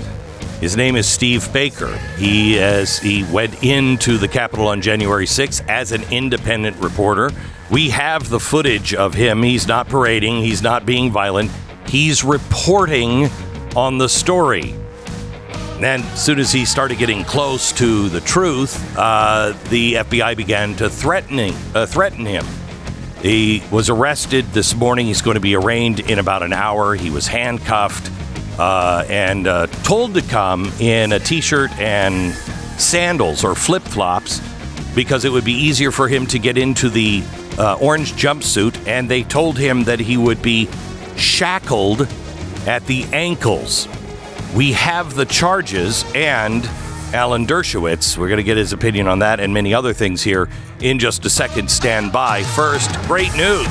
His name is Steve Baker. He as he went into the Capitol on January 6th as an independent reporter. We have the footage of him. He's not parading. He's not being violent. He's reporting on the story. Then, as soon as he started getting close to the truth, uh, the FBI began to threatening uh, threaten him. He was arrested this morning. He's going to be arraigned in about an hour. He was handcuffed uh, and uh, told to come in a t-shirt and sandals or flip-flops because it would be easier for him to get into the uh, orange jumpsuit. And they told him that he would be shackled at the ankles. We have the charges and Alan Dershowitz. We're going to get his opinion on that and many other things here in just a second. Stand by. First, great news.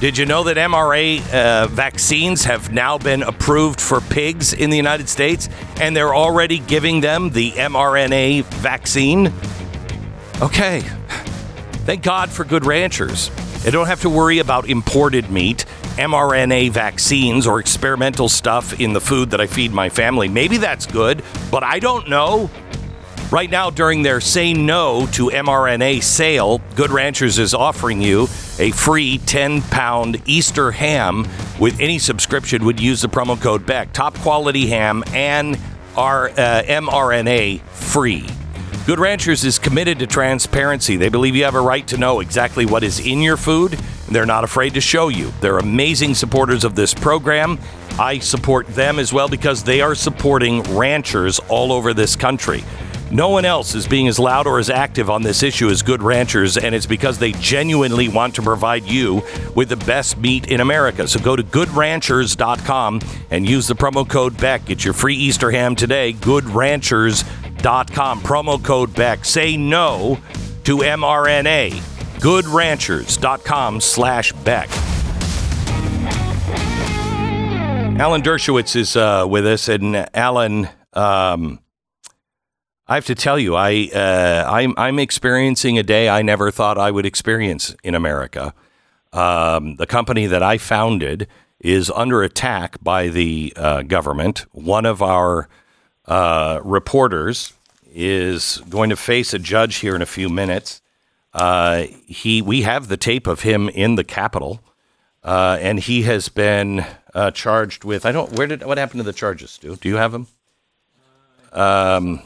Did you know that MRA uh, vaccines have now been approved for pigs in the United States and they're already giving them the mRNA vaccine? Okay. Thank God for good ranchers. They don't have to worry about imported meat, mRNA vaccines, or experimental stuff in the food that I feed my family. Maybe that's good, but I don't know. Right now, during their Say No to mRNA sale, Good Ranchers is offering you a free 10 pound Easter ham with any subscription would use the promo code BECK. Top quality ham and our uh, mRNA free. Good Ranchers is committed to transparency. They believe you have a right to know exactly what is in your food, they're not afraid to show you. They're amazing supporters of this program. I support them as well because they are supporting ranchers all over this country. No one else is being as loud or as active on this issue as Good Ranchers, and it's because they genuinely want to provide you with the best meat in America. So go to goodranchers.com and use the promo code BECK. Get your free Easter ham today. Goodranchers.com. Promo code BECK. Say no to mRNA. Goodranchers.com slash BECK. Alan Dershowitz is uh, with us, and Alan, um, I have to tell you, I uh, I'm I'm experiencing a day I never thought I would experience in America. Um, the company that I founded is under attack by the uh, government. One of our uh, reporters is going to face a judge here in a few minutes. Uh, he we have the tape of him in the Capitol, uh, and he has been uh, charged with. I don't. Where did what happened to the charges, Stu? Do you have them? Um,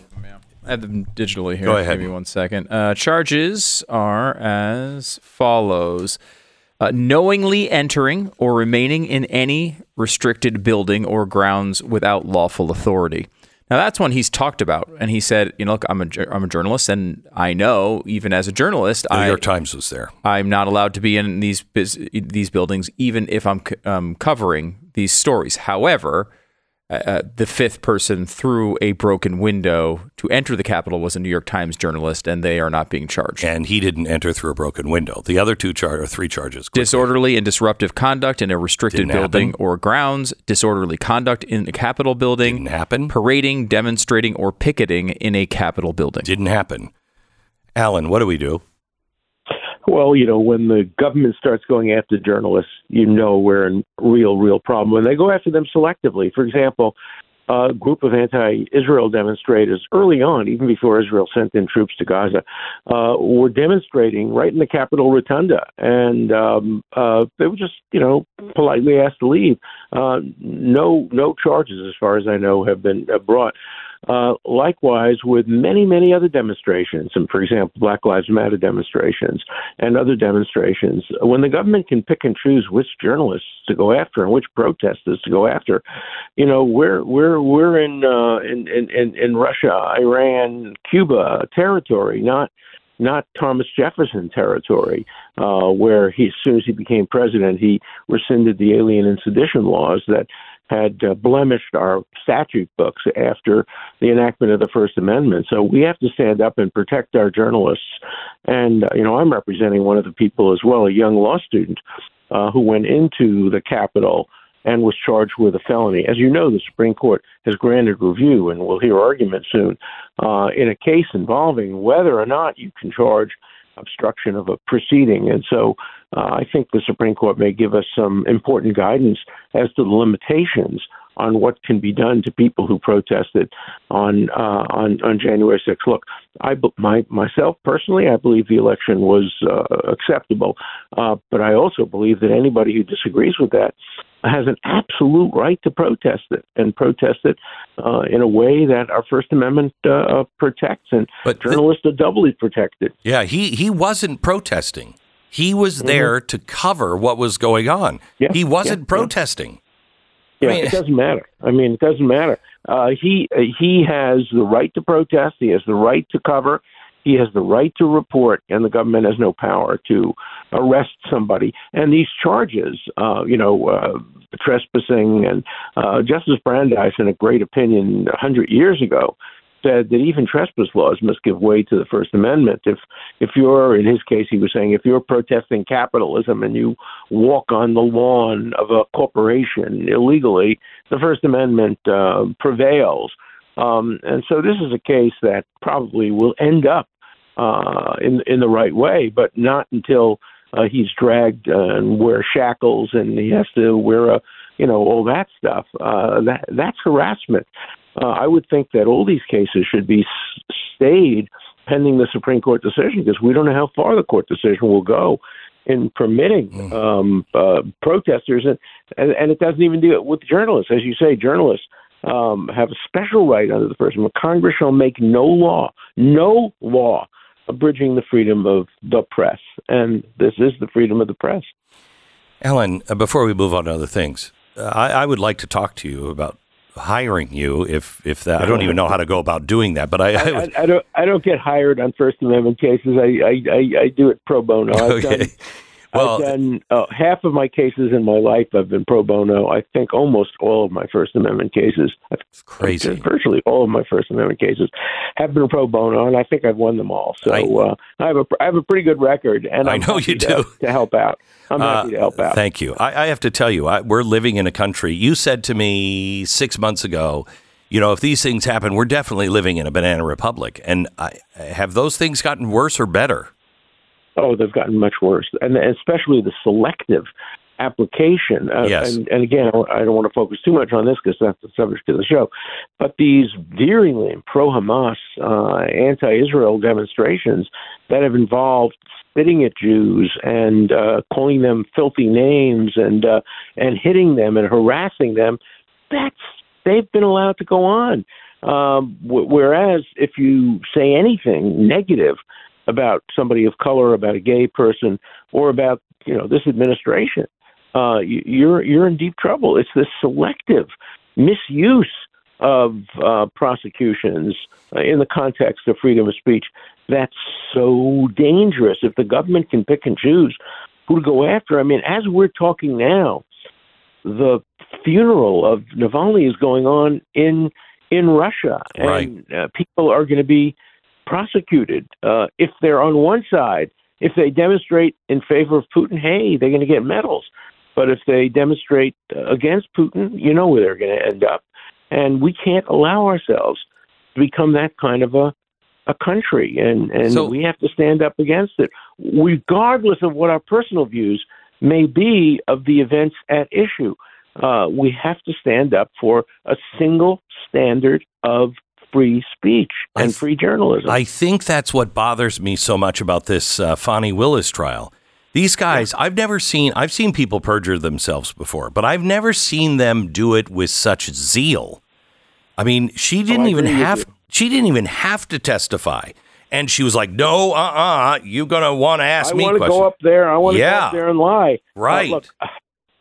I have them digitally here. Go ahead. Give me one second. Uh, charges are as follows. Uh, knowingly entering or remaining in any restricted building or grounds without lawful authority. Now that's one he's talked about, and he said, "You know, look, I'm a I'm a journalist, and I know even as a journalist, New I, York Times was there. I'm not allowed to be in these these buildings, even if I'm um, covering these stories. However, uh, the fifth person through a broken window to enter the Capitol was a New York Times journalist, and they are not being charged. and he didn't enter through a broken window. The other two char- or three charges. Disorderly and disruptive conduct in a restricted Didn't building happen. or grounds, disorderly conduct in a Capitol building, Didn't happen. parading, demonstrating, or picketing in a Capitol building. Didn't happen. Alan, what do we do? Well, you know, when the government starts going after journalists, you know we're in real, real problem. When they go after them selectively, for example, a group of anti-Israel demonstrators early on, even before Israel sent in troops to Gaza, uh, were demonstrating right in the Capitol Rotunda, and um, uh, they were just, you know, politely asked to leave. Uh, no, no charges, as far as I know, have been uh, brought. Uh, likewise, with many, many other demonstrations, and for example, Black Lives Matter demonstrations and other demonstrations, when the government can pick and choose which journalists to go after and which protesters to go after, you know, we're we're we're in uh, in, in in Russia, Iran, Cuba territory, not not Thomas Jefferson territory, uh, where he, as soon as he became president, he rescinded the Alien and Sedition laws that had uh, blemished our statute books after the enactment of the First Amendment. So we have to stand up and protect our journalists. And, uh, you know, I'm representing one of the people as well, a young law student uh, who went into the Capitol and was charged with a felony. As you know, the Supreme Court has granted review, and we'll hear argument soon, uh, in a case involving whether or not you can charge obstruction of a proceeding. And so uh, I think the Supreme Court may give us some important guidance as to the limitations on what can be done to people who protested on uh, on on January 6th. Look, I my myself personally, I believe the election was uh, acceptable, uh, but I also believe that anybody who disagrees with that has an absolute right to protest it and protest it uh, in a way that our First Amendment uh, protects, and But journalists are doubly protected. Yeah, he he wasn't protesting. He was there to cover what was going on. Mm-hmm. Yeah, he wasn't yeah. protesting. Yeah, Mean- it doesn't matter. I mean, it doesn't matter. Uh, he uh, he has the right to protest. He has the right to cover. He has the right to report, and the government has no power to arrest somebody. And these charges, uh, you know, uh, trespassing, and uh, Justice Brandeis, in a great opinion, a hundred years ago, said that even trespass laws must give way to the First Amendment. If if you're, in his case, he was saying, if you're protesting capitalism and you walk on the lawn of a corporation illegally, the First Amendment uh, prevails. Um, and so this is a case that probably will end up uh, in in the right way, but not until uh, he's dragged uh, and wear shackles and he has to wear a you know all that stuff. Uh, that that's harassment, uh, I would think that all these cases should be s- stayed pending the Supreme Court decision because we don't know how far the court decision will go in permitting um, uh, protesters, and, and and it doesn't even do it with journalists, as you say, journalists. Um, have a special right under the First Amendment. Congress shall make no law, no law abridging the freedom of the press. And this is the freedom of the press. Alan, uh, before we move on to other things, uh, I, I would like to talk to you about hiring you if if that I don't even know how to go about doing that, but I, I, I, I, don't. I don't get hired on First Amendment cases. I I, I, I do it pro bono. I've Okay. done, Well- I've done uh, half of my cases in my life. I've been pro bono. I think almost all of my First Amendment cases. It's crazy. Virtually all of my First Amendment cases have been pro bono, and I think I've won them all. So I- uh, I have a I have a pretty good record, and I I'm know happy you to, do. to help out. I'm Uh, happy to help out. Thank you. I, I have to tell you, I, we're living in a country. You said to me six months ago, you know, if these things happen, we're definitely living in a banana republic. And I, have those things gotten worse or better? Oh, they've gotten much worse, and especially the selective application. Uh, Yes. And, and again, I don't want to focus too much on this because that's the subject of the show. But these virulent pro-Hamas, uh, anti-Israel demonstrations that have involved spitting at Jews and uh, calling them filthy names and uh, and hitting them and harassing them, that's they've been allowed to go on. Um, whereas if you say anything negative about somebody of color, about a gay person, or about you know this administration, uh, you- you're you're in deep trouble. It's this selective misuse of uh, prosecutions in the context of freedom of speech that's so dangerous. If the government can pick and choose who to go after, I mean, as we're talking now, the funeral of Navalny is going on in in Russia, and uh, people are going to be prosecuted uh, if they're on one side. If they demonstrate in favor of Putin, hey, they're going to get medals. But if they demonstrate uh, against Putin, you know where they're going to end up. And we can't allow ourselves to become that kind of a a country, and and So- we have to stand up against it, regardless of what our personal views may be of the events at issue. Uh, we have to stand up for a single standard of free speech and th- free journalism. I think that's what bothers me so much about this uh, Fani Willis trial. These guys, I've never seen, I've seen people perjure themselves before, but I've never seen them do it with such zeal. I mean, she didn't even have, she didn't even have to testify. And she was like, no, uh uh-uh, uh, you're going to want to ask I me want to go up there. I want to Yeah. go up there and lie. Right. look,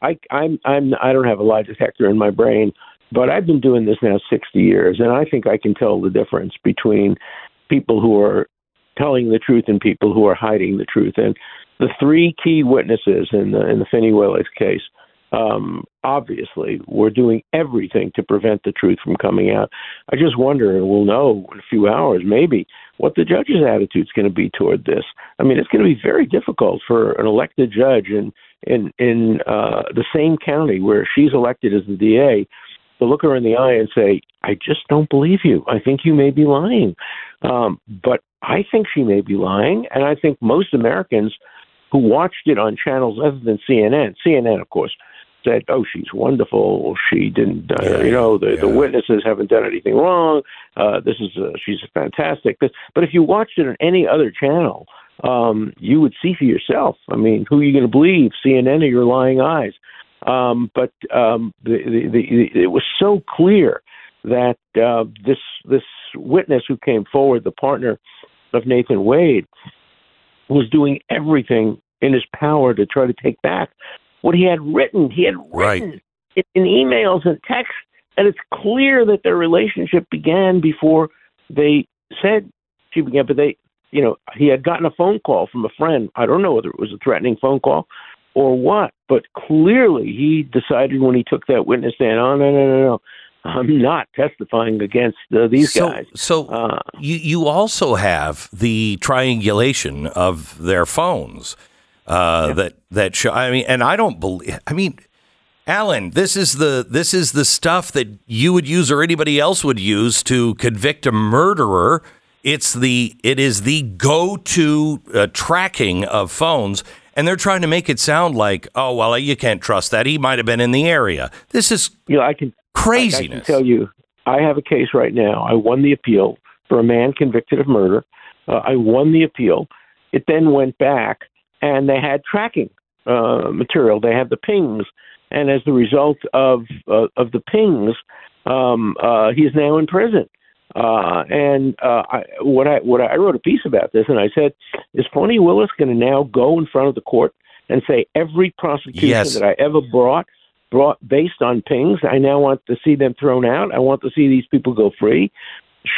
I, I'm, I'm, I don't have a lie detector in my brain, but I've been doing this now 60 years, and I think I can tell the difference between people who are telling the truth and people who are hiding the truth. And the three key witnesses in the in the Fani Willis case, um, obviously, were doing everything to prevent the truth from coming out. I just wonder, and we'll know in a few hours, maybe, what the judge's attitude is going to be toward this. I mean, it's going to be very difficult for an elected judge in in in uh, the same county where she's elected as the DA to look her in the eye and say, "I just don't believe you. I think you may be lying." Um, but I think she may be lying, and I think most Americans who watched it on channels other than CNN, CNN, of course, said, "Oh, she's wonderful. She didn't, uh, Yeah, you know, the, the witnesses haven't done anything wrong. Uh, this is, uh, she's fantastic." But, but if you watched it on any other channel, um, you would see for yourself. I mean, who are you going to believe, CNN or your lying eyes? Um, but um, the, the, the, it was so clear that uh, this this witness who came forward, the partner of Nathan Wade, was doing everything in his power to try to take back what he had written. He had Right. written in, in emails and texts, and it's clear that their relationship began before they said she began. But they, you know, he had gotten a phone call from a friend. I don't know whether it was a threatening phone call or what, but clearly he decided when he took that witness stand, oh no no no no. I'm not testifying against uh, these so, guys. So Uh, you you also have the triangulation of their phones uh, that that show. I mean, and I don't believe. I mean, Alan, this is the this is the stuff that you would use or anybody else would use to convict a murderer. It's the it is the go to uh, tracking of phones. And they're trying to make it sound like, oh well, you can't trust that. He might have been in the area. This is you know, I can I- I, craziness. can tell you, I have a case right now. I won the appeal for a man convicted of murder. Uh, I won the appeal. It then went back, and they had tracking uh, material. They had the pings, and as the result of uh, of the pings, um, uh, he's now in prison. Uh, and uh, I, what I what I wrote a piece about this, and I said, is Fani Willis going to now go in front of the court and say every prosecution Yes. that I ever brought brought based on pings, I now want to see them thrown out. I want to see these people go free.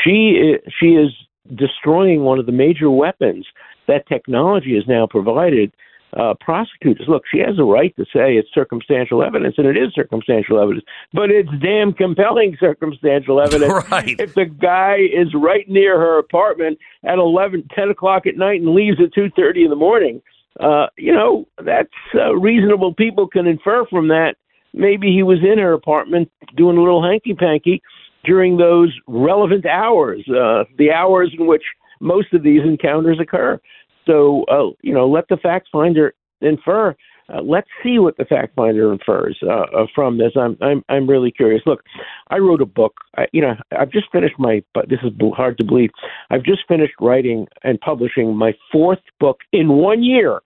She i- she is destroying one of the major weapons that technology has now provided uh, prosecutors. Look, she has a right to say it's circumstantial evidence, and it is circumstantial evidence, but it's damn compelling circumstantial evidence. Right. If the guy is right near her apartment at 11, 10 o'clock at night and leaves at 2.30 in the morning, uh, you know, that's uh, reasonable people can infer from that. Maybe he was in her apartment doing a little hanky-panky during those relevant hours, uh, the hours in which most of these encounters occur. So, uh, you know, let the fact finder infer. Uh, let's see what the fact finder infers uh, uh, from this. I'm, I'm, I'm really curious. Look, I wrote a book. I, you know, I've just finished my. But this is hard to believe. I've just finished writing and publishing my fourth book in one year.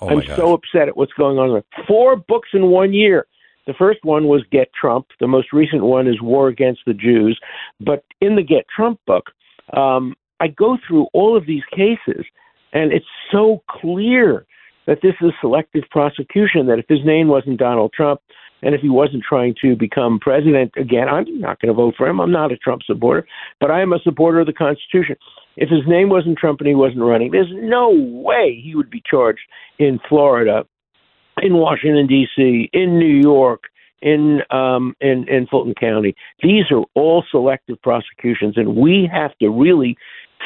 Oh I'm gosh. so upset at what's going on. Four books in one year. The first one was Get Trump. The most recent one is War Against the Jews. But in the Get Trump book, um, I go through all of these cases, and it's so clear that this is selective prosecution. That if his name wasn't Donald Trump, and if he wasn't trying to become president again, I'm not going to vote for him. I'm not a Trump supporter, but I am a supporter of the Constitution. If his name wasn't Trump and he wasn't running, there's no way he would be charged in Florida, in Washington D.C., in New York, in um, in in Fulton County. These are all selective prosecutions, and we have to really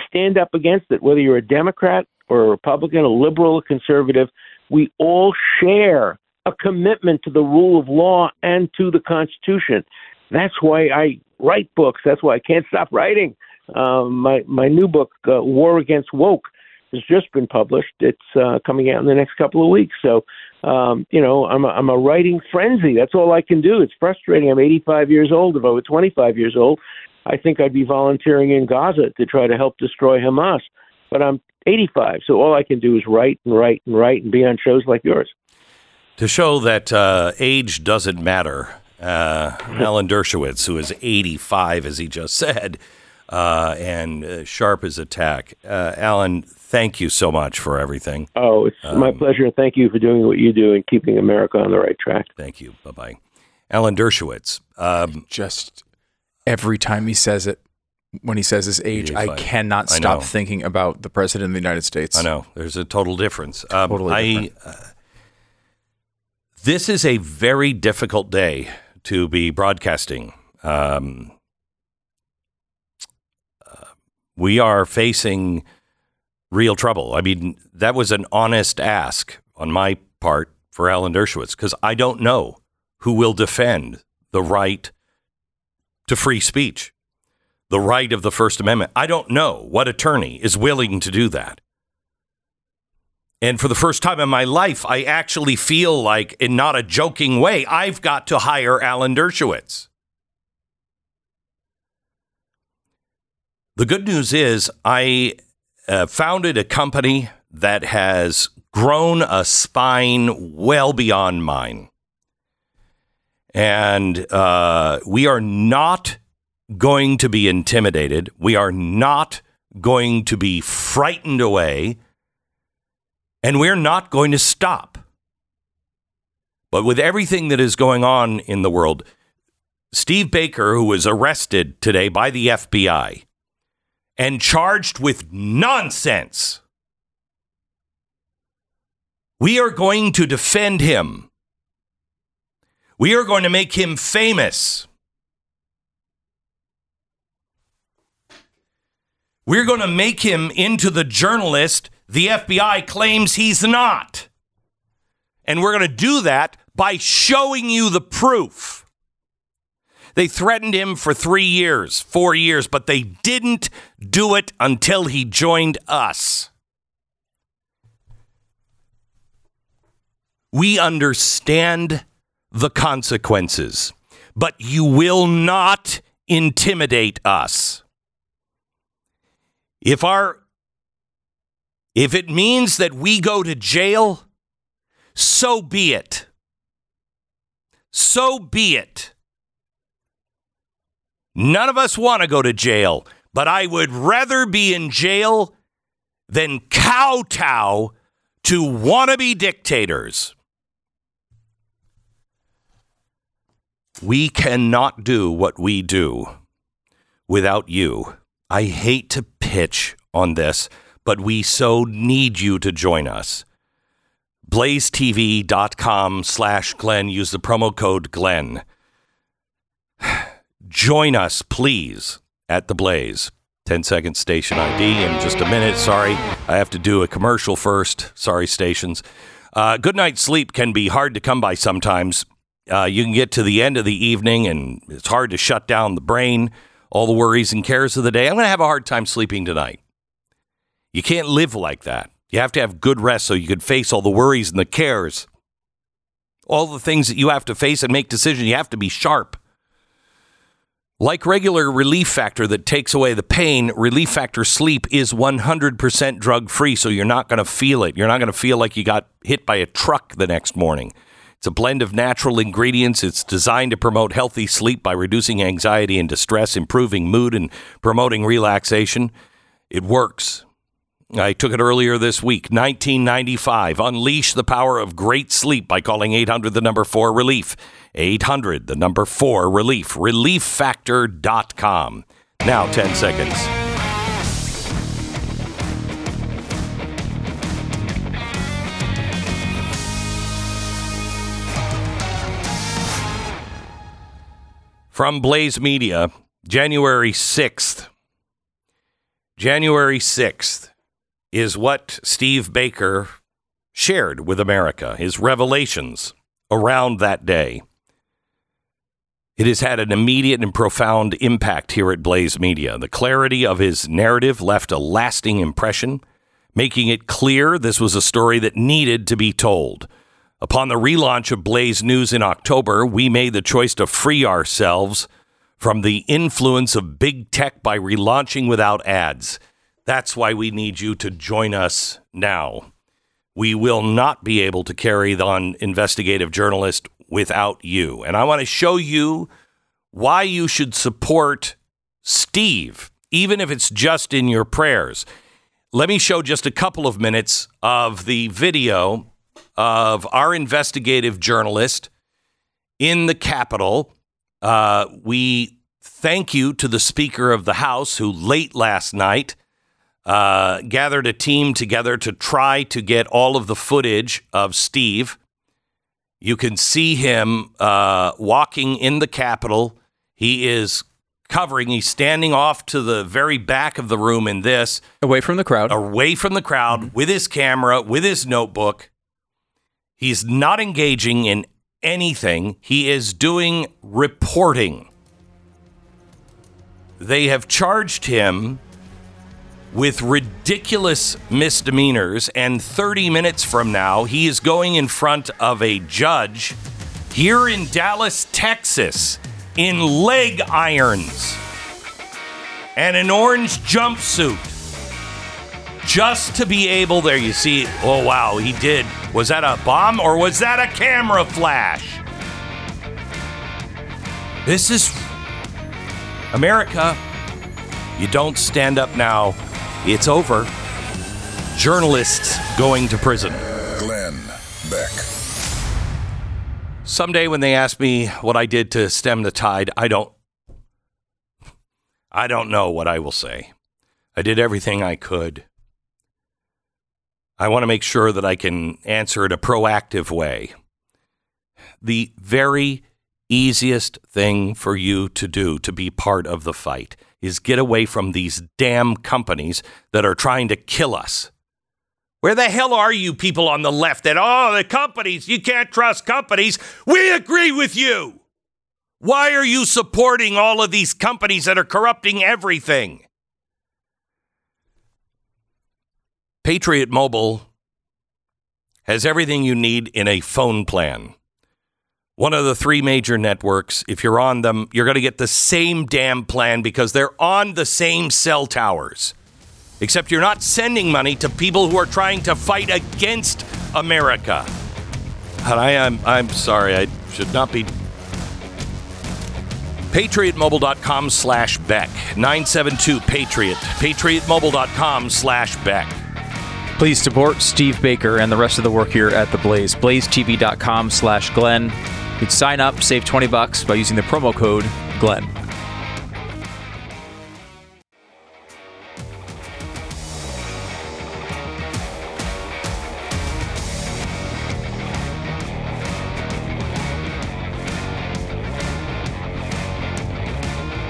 stand up against it. Whether you're a Democrat or a Republican, a liberal, a conservative, we all share a commitment to the rule of law and to the Constitution. That's why I write books. That's why I can't stop writing. Um, my my new book, uh, War Against Woke, has just been published. It's uh, coming out in the next couple of weeks. So, um, you know, I'm a, I'm a writing frenzy. That's all I can do. It's frustrating. I'm 85 years old. If I were 25 years old, I think I'd be volunteering in Gaza to try to help destroy Hamas. But I'm 85, so all I can do is write and write and write and be on shows like yours. To show that uh, age doesn't matter, uh, Alan Dershowitz, who is 85, as he just said, uh, and uh, sharp as a tack. Uh, Alan, thank you so much for everything. Oh, it's my pleasure. Thank you for doing what you do and keeping America on the right track. Thank you. Bye bye. Alan Dershowitz. Um, Just every time he says it, when he says his age, I cannot stop know. thinking about the president of the United States. I know there's a total difference. Um, Totally I, different. uh, this is a very difficult day to be broadcasting. Um, uh, we are facing real trouble. I mean, that was an honest ask on my part for Alan Dershowitz because I don't know who will defend the right to free speech, the right of the First Amendment. I don't know what attorney is willing to do that. And for the first time in my life, I actually feel like, in not a joking way, I've got to hire Alan Dershowitz. The good news is, I uh, founded a company that has grown a spine well beyond mine. And uh, we are not going to be intimidated. We are not going to be frightened away. And we're not going to stop. But with everything that is going on in the world, Steve Baker, who was arrested today by the FBI and charged with nonsense, we are going to defend him. We are going to make him famous. We're going to make him into the journalist the FBI claims he's not. And we're going to do that by showing you the proof. They threatened him for three years, four years, but they didn't do it until he joined us. We understand the consequences, but you will not intimidate us. If our if it means that we go to jail, so be it. So be it. None of us want to go to jail, but I would rather be in jail than kowtow to wannabe dictators. We cannot do what we do without you. I hate to pitch on this, but we so need you to join us. blazetv.com slash Glenn. Use the promo code Glenn. Join us, please, at the Blaze. 10 second station ID in just a minute. Sorry, I have to do a commercial first. Sorry, stations. Uh, good night's sleep can be hard to come by sometimes. Uh, you can get to the end of the evening and it's hard to shut down the brain, all the worries and cares of the day. I'm going to have a hard time sleeping tonight. You can't live like that. You have to have good rest so you can face all the worries and the cares, all the things that you have to face and make decisions. You have to be sharp. Like regular Relief Factor that takes away the pain, Relief Factor Sleep is 100% drug free, so you're not going to feel it. You're not going to feel like you got hit by a truck the next morning. It's a blend of natural ingredients. It's designed to promote healthy sleep by reducing anxiety and distress, improving mood, and promoting relaxation. It works. I took it earlier this week, 1995. Unleash the power of great sleep by calling 800 the number 4 relief. 800 the number 4 relief. Relieffactor.com. Now 10 seconds. From Blaze Media, January 6th. January 6th is what Steve Baker shared with America, his revelations around that day. It has had an immediate and profound impact here at Blaze Media. The clarity of his narrative left a lasting impression, making it clear this was a story that needed to be told. Upon the relaunch of Blaze News in October, we made the choice to free ourselves from the influence of big tech by relaunching without ads. That's why we need you to join us now. We will not be able to carry on investigative journalist without you. And I want to show you why you should support Steve, even if it's just in your prayers. Let me show just a couple of minutes of the video of our investigative journalist in the Capitol. Uh, we thank you to the Speaker of the House who late last night uh, gathered a team together to try to get all of the footage of Steve. You can see him uh, walking in the Capitol. He is covering, he's standing off to the very back of the room in this, Away from the crowd. away from the crowd with his camera, with his notebook. He's not engaging in anything, he is doing reporting. They have charged him with ridiculous misdemeanors, and 30 minutes from now, he is going in front of a judge here in Dallas, Texas, in leg irons and an orange jumpsuit just to be able there. You see oh wow he did. Was that a bomb or was that a camera flash? This is america. You don't stand up now. It's over. Journalists going to prison. Glenn Beck. someday when they ask me what i did to stem the tide i don't i don't know what i will say. I did everything i could I want to make sure that I can answer it a proactive way. The very easiest thing for you to do to be part of the fight is get away from these damn companies that are trying to kill us. Where the hell are you people on the left that, oh, the companies, you can't trust companies? We agree with you. Why are you supporting all of these companies that are corrupting everything? Patriot Mobile has everything you need in a phone plan. one of the three major networks. If you're on them, you're going to get the same damn plan because they're on the same cell towers. Except you're not sending money to people who are trying to fight against America. And I am I'm sorry, I should not be patriotmobile.com slash beck 972 patriot patriotmobile.com slash beck Please support Steve Baker and the rest of the work here at The Blaze. BlazeTV.com slash Glenn. You can sign up, save 20 bucks by using the promo code Glenn.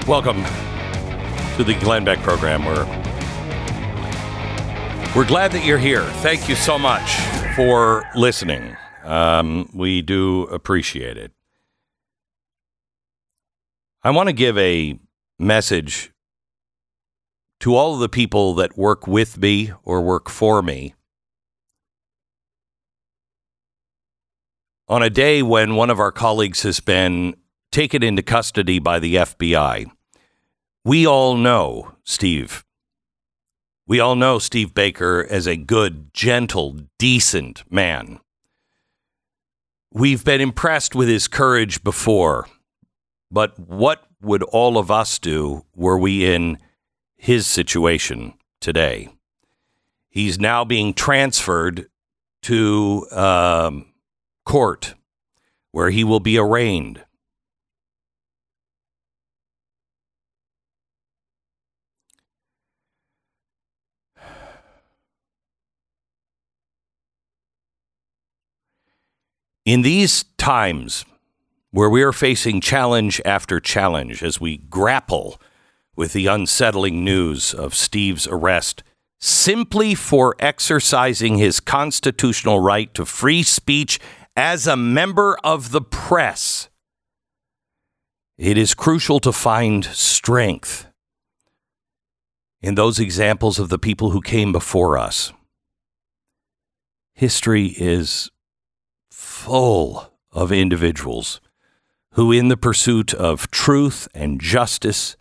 Welcome to the Glenn Beck program. We're we're glad that you're here. Thank you so much for listening. Um, we do appreciate it. I want to give a message to all of the people that work with me or work for me on a day when one of our colleagues has been taken into custody by the FBI. We all know Steve. We all know Steve Baker as a good, gentle, decent man. We've been impressed with his courage before, but what would all of us do were we in his situation today? He's now being transferred to um, court where he will be arraigned. In these times where we are facing challenge after challenge as we grapple with the unsettling news of Steve's arrest simply for exercising his constitutional right to free speech as a member of the press, it is crucial to find strength in those examples of the people who came before us. History is full of individuals who, in the pursuit of truth and justice,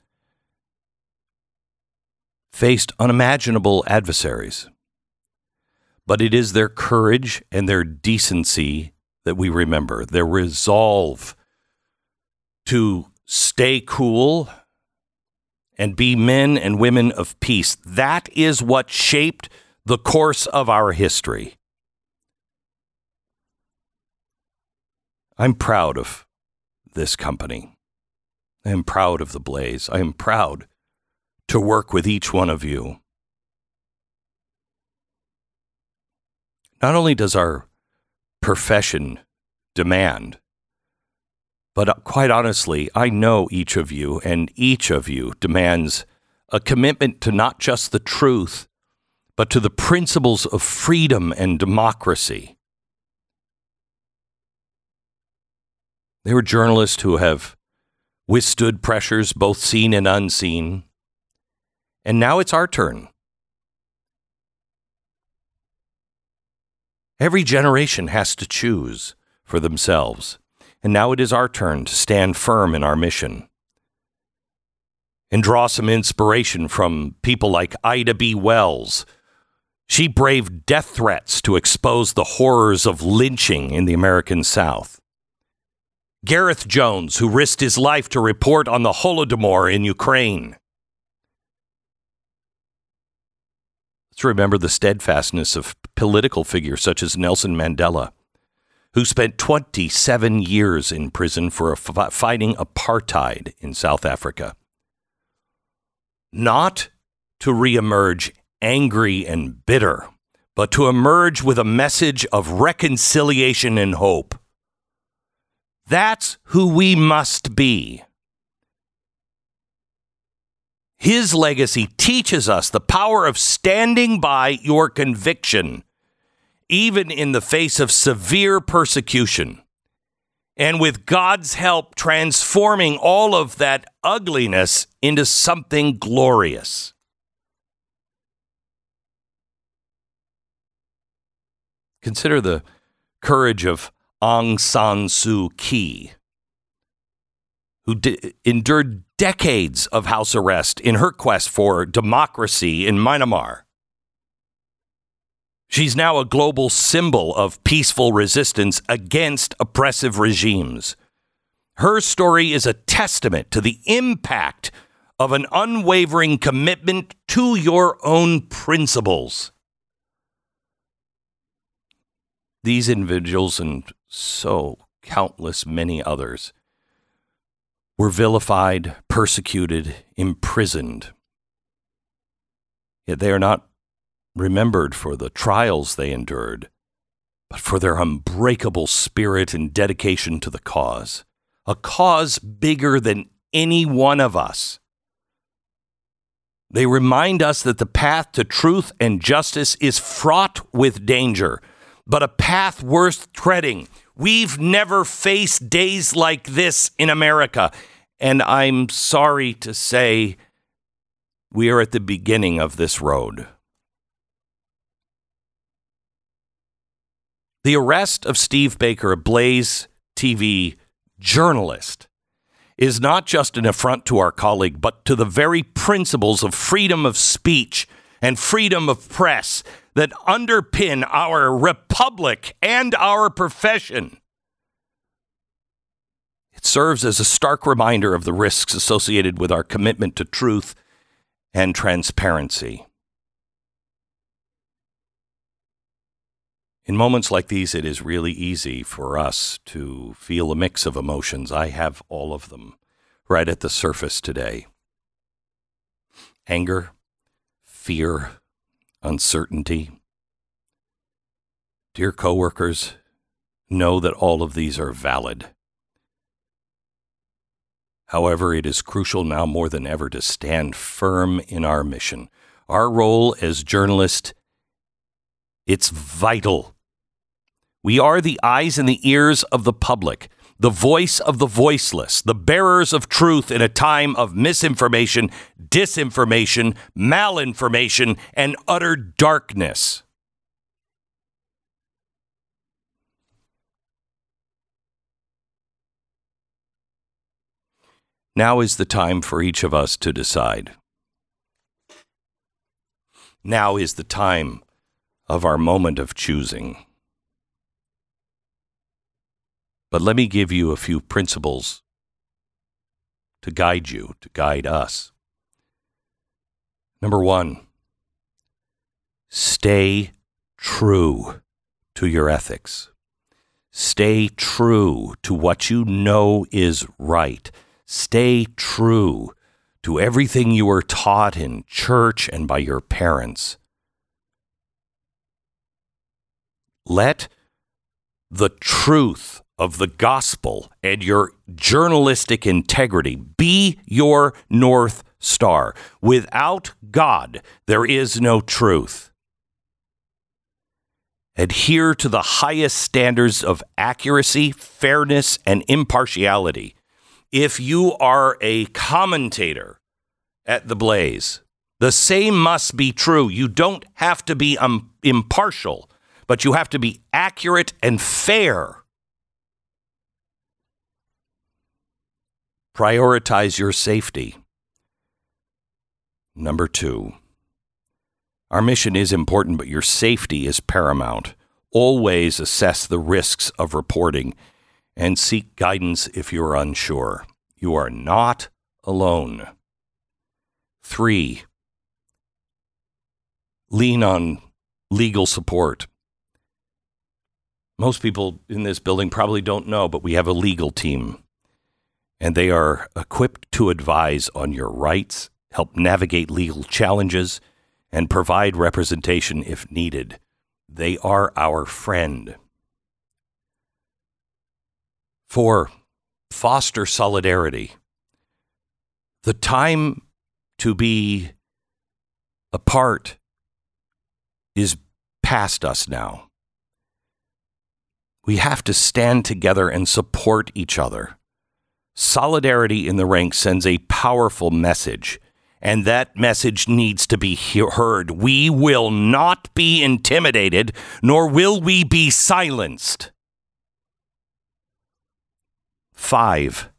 faced unimaginable adversaries. But it is their courage and their decency that we remember, their resolve to stay cool and be men and women of peace. That is what shaped the course of our history. I'm proud of this company. I am proud of the Blaze. I am proud to work with each one of you. Not only does our profession demand, but quite honestly, I know each of you, and each of you demands a commitment to not just the truth, but to the principles of freedom and democracy. They were journalists who have withstood pressures, both seen and unseen. And now it's our turn. Every generation has to choose for themselves. And now it is our turn to stand firm in our mission and draw some inspiration from people like Ida B. Wells. She braved death threats to expose the horrors of lynching in the American South. Gareth Jones, who risked his life to report on the Holodomor in Ukraine. Let's remember the steadfastness of political figures such as Nelson Mandela, who spent 27 years in prison for fighting apartheid in South Africa. Not to reemerge angry and bitter, but to emerge with a message of reconciliation and hope. That's who we must be. His legacy teaches us the power of standing by your conviction, even in the face of severe persecution. And with God's help, transforming all of that ugliness into something glorious. Consider the courage of Aung San Suu Kyi, who di- endured decades of house arrest in her quest for democracy in Myanmar. She's now a global symbol of peaceful resistance against oppressive regimes. Her story is a testament to the impact of an unwavering commitment to your own principles. These individuals and so countless many others were vilified, persecuted, imprisoned. Yet they are not remembered for the trials they endured, but for their unbreakable spirit and dedication to the cause, a cause bigger than any one of us. They remind us that the path to truth and justice is fraught with danger, but a path worth treading. We've never faced days like this in America, and I'm sorry to say we are at the beginning of this road. The arrest of Steve Baker, a Blaze TV journalist, is not just an affront to our colleague, but to the very principles of freedom of speech and freedom of press that underpin our republic and our profession. It serves as a stark reminder of the risks associated with our commitment to truth and transparency. In moments like these, it is really easy for us to feel a mix of emotions. I have all of them right at the surface today anger, fear, uncertainty. Dear coworkers, know that all of these are valid. However, it is crucial now more than ever to stand firm in our mission. Our role as journalists, it's vital we are the eyes and the ears of the public, the voice of the voiceless, the bearers of truth in a time of misinformation, disinformation, malinformation, and utter darkness. Now is the time for each of us to decide. Now is the time of our moment of choosing. But let me give you a few principles to guide you, to guide us. Number one, stay true to your ethics. Stay true to what you know is right. Stay true to everything you were taught in church and by your parents. Let the truth of the gospel and your journalistic integrity be your North Star. Without God, there is no truth. Adhere to the highest standards of accuracy, fairness, and impartiality. If you are a commentator at The Blaze, the same must be true. You don't have to be um, impartial, but you have to be accurate and fair. Prioritize your safety. Number two, our mission is important, but your safety is paramount. Always assess the risks of reporting and seek guidance if you are unsure. You are not alone. Three, lean on legal support. Most people in this building probably don't know, but we have a legal team and they are equipped to advise on your rights, help navigate legal challenges, and provide representation if needed. They are our friend. Four, foster solidarity. The time to be apart is past us now. We have to stand together and support each other. Solidarity in the ranks sends a powerful message, and that message needs to be heard. We will not be intimidated, nor will we be silenced. Five.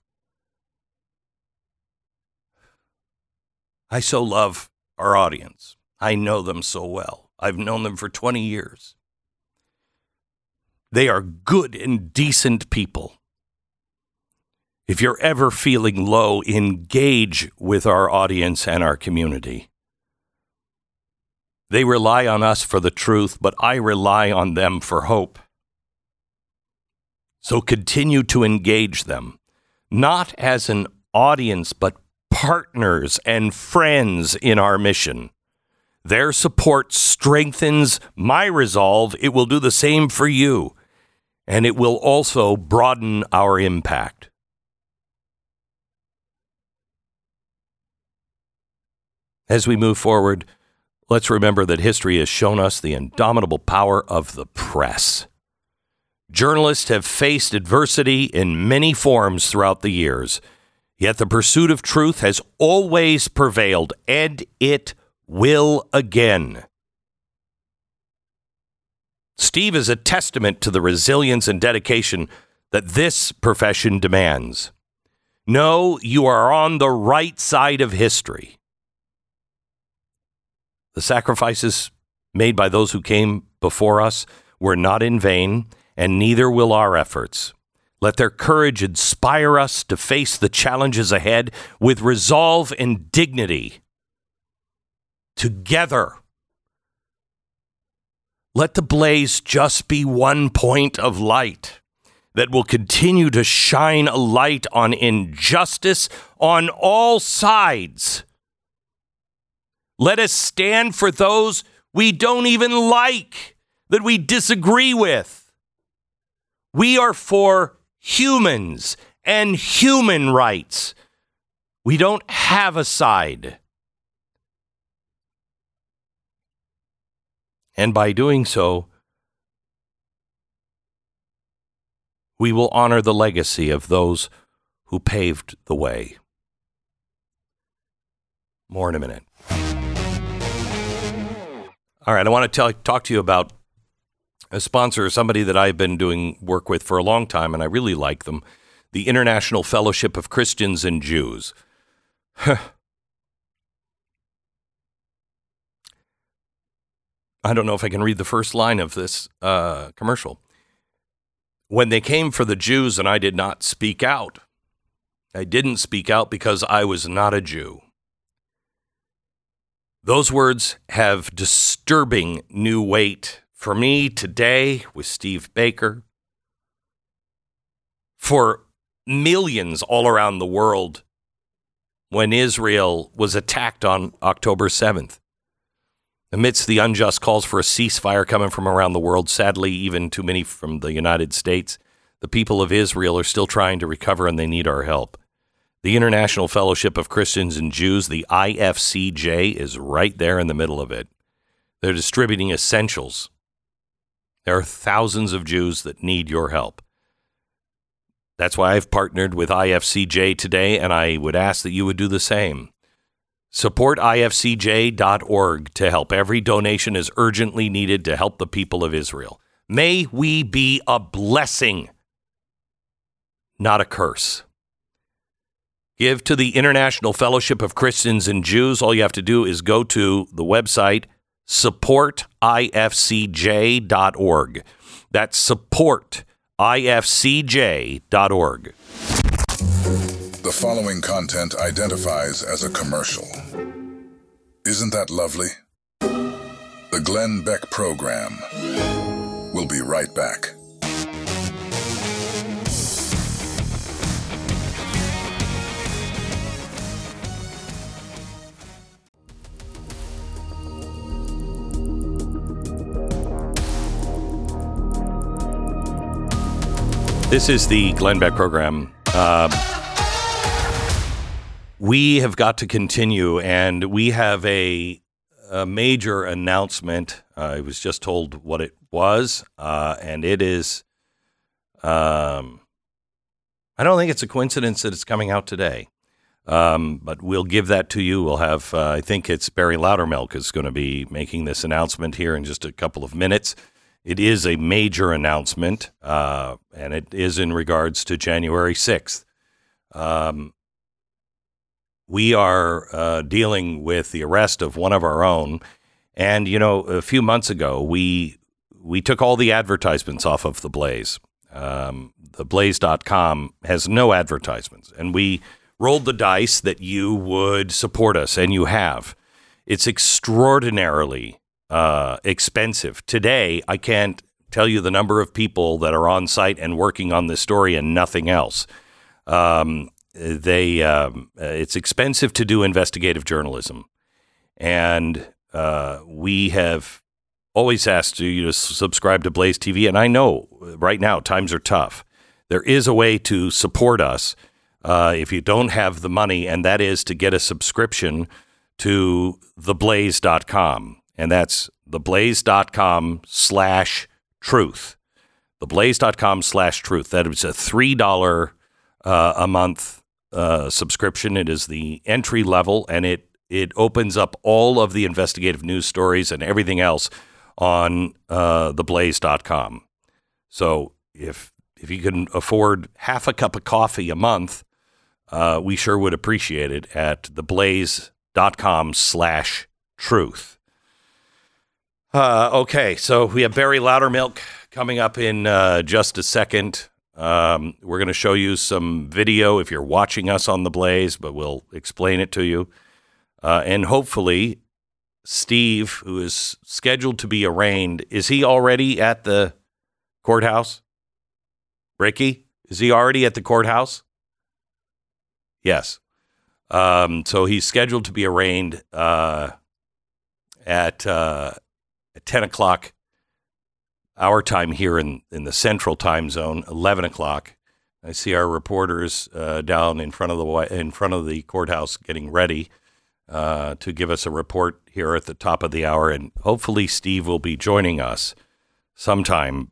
I so love our audience. I know them so well. I've known them for 20 years. They are good and decent people. If you're ever feeling low, engage with our audience and our community. They rely on us for the truth, but I rely on them for hope. So continue to engage them, not as an audience, but partners and friends in our mission. Their support strengthens my resolve. It will do the same for you, and it will also broaden our impact. As we move forward, let's remember that history has shown us the indomitable power of the press. Journalists have faced adversity in many forms throughout the years, yet the pursuit of truth has always prevailed, and it will again. Steve is a testament to the resilience and dedication that this profession demands. No, you are on the right side of history. The sacrifices made by those who came before us were not in vain and neither will our efforts. Let their courage inspire us to face the challenges ahead with resolve and dignity. Together, let the blaze just be one point of light that will continue to shine a light on injustice on all sides. Let us stand for those we don't even like, that we disagree with. We are for humans and human rights. We don't have a side. And by doing so, we will honor the legacy of those who paved the way. More in a minute. All right, I want to talk to you about a sponsor, somebody that I've been doing work with for a long time, and I really like them the International Fellowship of Christians and Jews. I don't know if I can read the first line of this uh, commercial. When they came for the Jews and I did not speak out, I didn't speak out because I was not a Jew. Those words have disturbing new weight for me today with Steve Baker, for millions all around the world when Israel was attacked on October 7th. Amidst the unjust calls for a ceasefire coming from around the world, sadly, even too many from the United States, the people of Israel are still trying to recover and they need our help. The International Fellowship of Christians and Jews, the IFCJ, is right there in the middle of it. They're distributing essentials there are thousands of Jews that need your help. That's why I've partnered with IFCJ today, and I would ask that you would do the same. Support ifcj.org to help. Every donation is urgently needed to help the people of Israel. May we be a blessing, not a curse. Give to the International Fellowship of Christians and Jews. All you have to do is go to the website supportifcj.org. That's supportifcj.org. The following content identifies as a commercial. Isn't that lovely? The Glenn Beck Program. We'll be right back. This is the Glenn Beck program. Uh, we have got to continue, and we have a, a major announcement. Uh, I was just told what it was, uh, and it is. Um, I don't think it's a coincidence that it's coming out today, um, but we'll give that to you. We'll have. Uh, I think it's Barry Loudermilk is going to be making this announcement here in just a couple of minutes it is a major announcement, uh, and it is in regards to January 6th. Um, we are uh, dealing with the arrest of one of our own. And, you know, a few months ago, we, we took all the advertisements off of the Blaze. Um, the blaze.com has no advertisements. And we rolled the dice that you would support us, and you have. It's extraordinarily uh, expensive. Today, I can't tell you the number of people that are on site and working on this story and nothing else. Um, they um, it's expensive to do investigative journalism, and uh, we have always asked you to subscribe to Blaze TV. And I know right now times are tough. There is a way to support us uh, if you don't have the money, and that is to get a subscription to theblaze.com and that's theblaze.com slash truth. Theblaze.com slash truth. That is a $3 uh, a month uh, subscription. It is the entry level, and it, it opens up all of the investigative news stories and everything else on uh, theblaze.com. So if, if you can afford half a cup of coffee a month, uh, we sure would appreciate it at theblaze.com slash truth. Uh, okay, so we have Barry Loudermilk coming up in uh, just a second. Um, we're going to show you some video if you're watching us on the Blaze, but we'll explain it to you. Uh, and hopefully, Steve, who is scheduled to be arraigned, is he already at the courthouse? Ricky, is he already at the courthouse? Yes. Um, so he's scheduled to be arraigned uh, at uh, at 10 o'clock our time here in, in the central time zone, 11 o'clock. I see our reporters uh, down in front of the in front of the courthouse getting ready uh, to give us a report here at the top of the hour, and hopefully Steve will be joining us sometime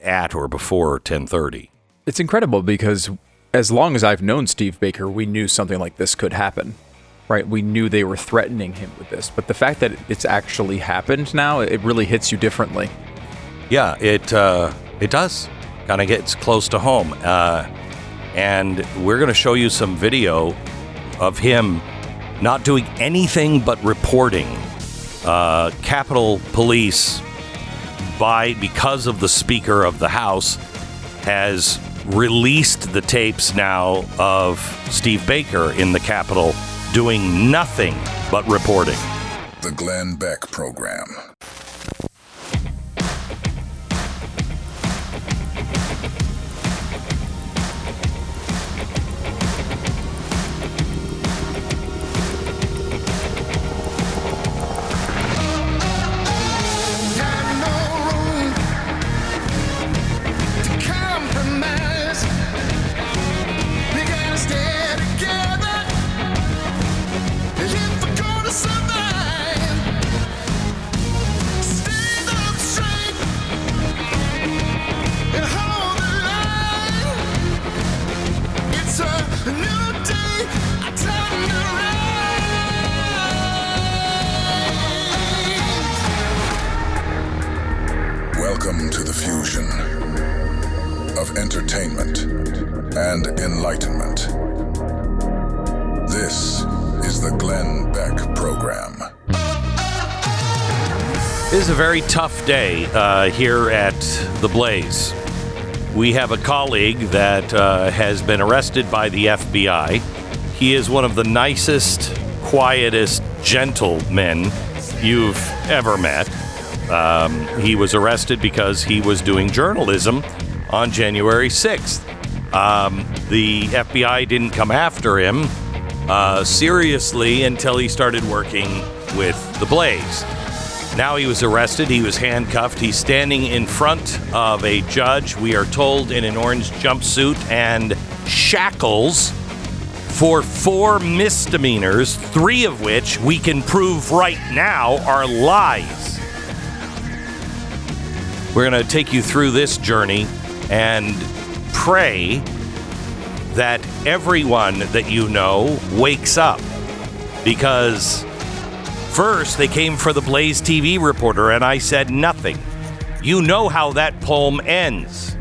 at or before 10:30. It's incredible because as long as I've known Steve Baker, we knew something like this could happen right? We knew they were threatening him with this, but the fact that it's actually happened now, it really hits you differently. Yeah, it uh, it does. Kind of gets close to home, uh, and we're going to show you some video of him not doing anything but reporting. Uh, Capitol Police, by because of the Speaker of the House, has released the tapes now of Steve Baker in the Capitol doing nothing but reporting. The Glenn Beck Program. Day uh, here at the Blaze. We have a colleague that uh, has been arrested by the FBI. He is one of the nicest, quietest gentlemen you've ever met. Um, he was arrested because he was doing journalism on January 6th. Um, the FBI didn't come after him uh, seriously until he started working with the Blaze. Now he was arrested. He was handcuffed. He's standing in front of a judge, we are told, in an orange jumpsuit and shackles for four misdemeanors, three of which we can prove right now are lies. We're going to take you through this journey and pray that everyone that you know wakes up. Because first they came for the Blaze TV reporter, and I said nothing. You know how that poem ends.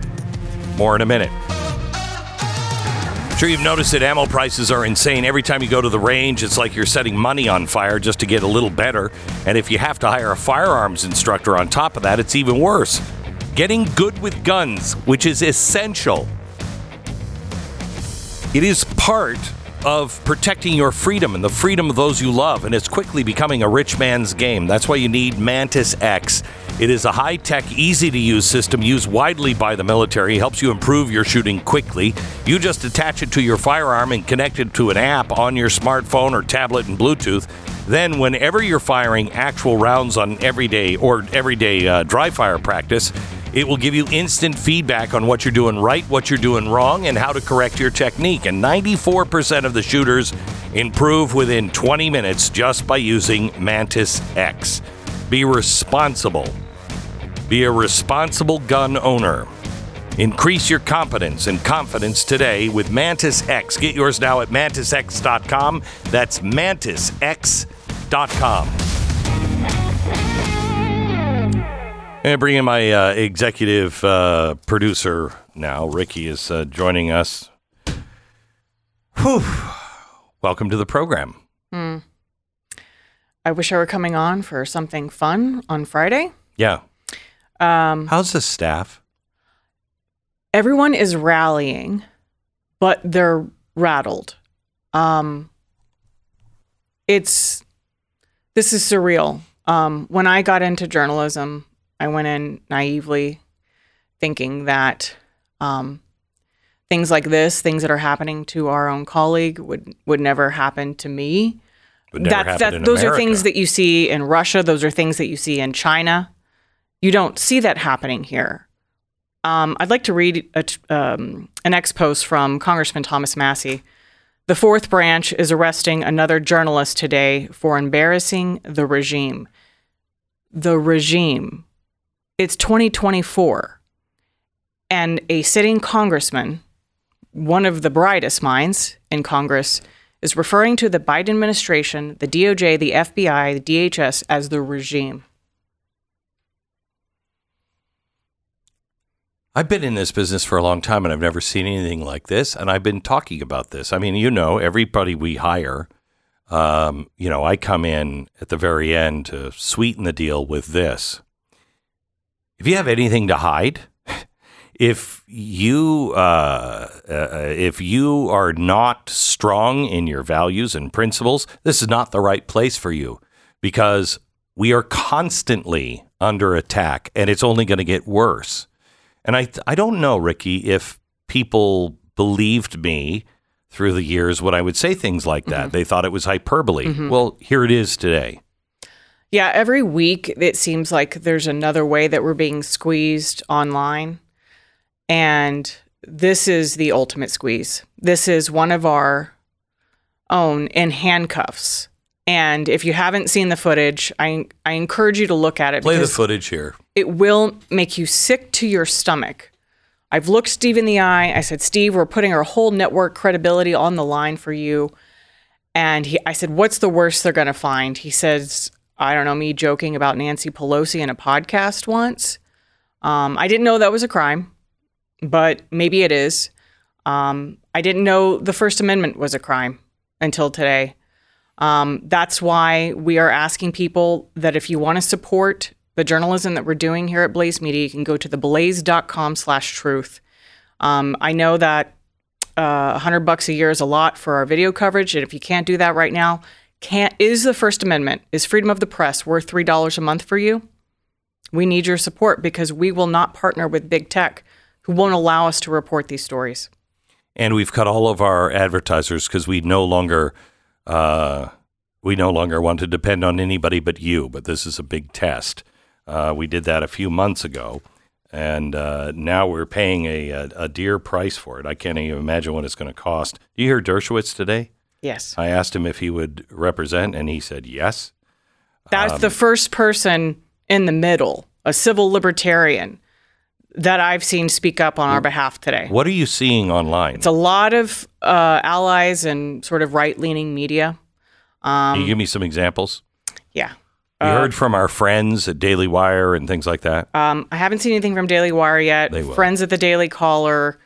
More in a minute. Sure, you've noticed that ammo prices are insane. Every time you go to the range, it's like you're setting money on fire just to get a little better. And if you have to hire a firearms instructor on top of that, it's even worse. Getting good with guns, which is essential. It is part of protecting your freedom and the freedom of those you love, and it's quickly becoming a rich man's game. That's why you need Mantis X. It is a high tech, easy to use system used widely by the military, helps you improve your shooting quickly. You just attach it to your firearm and connect it to an app on your smartphone or tablet and Bluetooth. Then, whenever you're firing actual rounds on everyday or everyday uh, dry fire practice, it will give you instant feedback on what you're doing right, what you're doing wrong, and how to correct your technique. And 94% of the shooters improve within 20 minutes just by using Mantis X. Be responsible. Be a responsible gun owner. Increase your competence and confidence today with Mantis X. Get yours now at mantisx.com. That's mantisx.com. And bring in my uh, executive uh, producer now. Ricky is uh, joining us. Whew. Welcome to the program. Hmm. I wish I were coming on for something fun on Friday. Yeah. Um, How's the staff? everyone is rallying, but they're rattled. Um, it's this is surreal. Um, when I got into journalism, I went in naively thinking that um, things like this, things that are happening to our own colleague, would would never happen to me. That's that. Those are things that you see in Russia. Those are things that you see in China. You don't see that happening here. Um, I'd like to read a t- um, an ex post from Congressman Thomas Massie. The fourth branch is arresting another journalist today for embarrassing the regime. The regime. It's 2024. And a sitting congressman, one of the brightest minds in Congress, is referring to the Biden administration, the DOJ, the FBI, the DHS as the regime. I've been in this business for a long time and I've never seen anything like this. And I've been talking about this. I mean, you know, everybody we hire, um, you know, I come in at the very end to sweeten the deal with this. If you have anything to hide, if you uh, uh, if you are not strong in your values and principles, this is not the right place for you because we are constantly under attack, and it's only going to get worse. And I I don't know, Ricky, if people believed me through the years when I would say things like that. They thought it was hyperbole. Mhm. Well, here it is today. Yeah, every week it seems like there's another way that we're being squeezed online. And this is the ultimate squeeze. This is one of our own in handcuffs. And if you haven't seen the footage, I I encourage you to look at it Play the footage here. it will make you sick to your stomach. I've looked Steve in the eye. I said, Steve, we're putting our whole network credibility on the line for you. And he, I said, what's the worst they're going to find? He says, I don't know, me joking about Nancy Pelosi in a podcast once. Um, I didn't know that was a crime, but maybe it is. Um, I didn't know the First Amendment was a crime until today. Um, that's why we are asking people that if you want to support the journalism that we're doing here at Blaze Media, you can go to theblaze.com slash truth. Um, I know that uh, 100 bucks a year is a lot for our video coverage, and if you can't do that right now, can't is the First Amendment, is freedom of the press worth $3 a month for you? We need your support because we will not partner with big tech who won't allow us to report these stories. and we've cut all of our advertisers because we no longer uh, we no longer want to depend on anybody but you. But this is a big test. Uh, we did that a few months ago, and uh, now we're paying a, a a dear price for it. I can't even imagine what it's going to cost. Do you hear Dershowitz today? Yes. I asked him if he would represent, and he said yes. That's Um, the first person in the middle, a civil libertarian, that I've seen speak up on our behalf today. What are you seeing online? It's a lot of uh, allies and sort of right leaning media. Can Um, you give me some examples? yeah. We heard from our friends at Daily Wire and things like that. Um, I haven't seen anything from Daily Wire yet. Friends at the Daily Caller.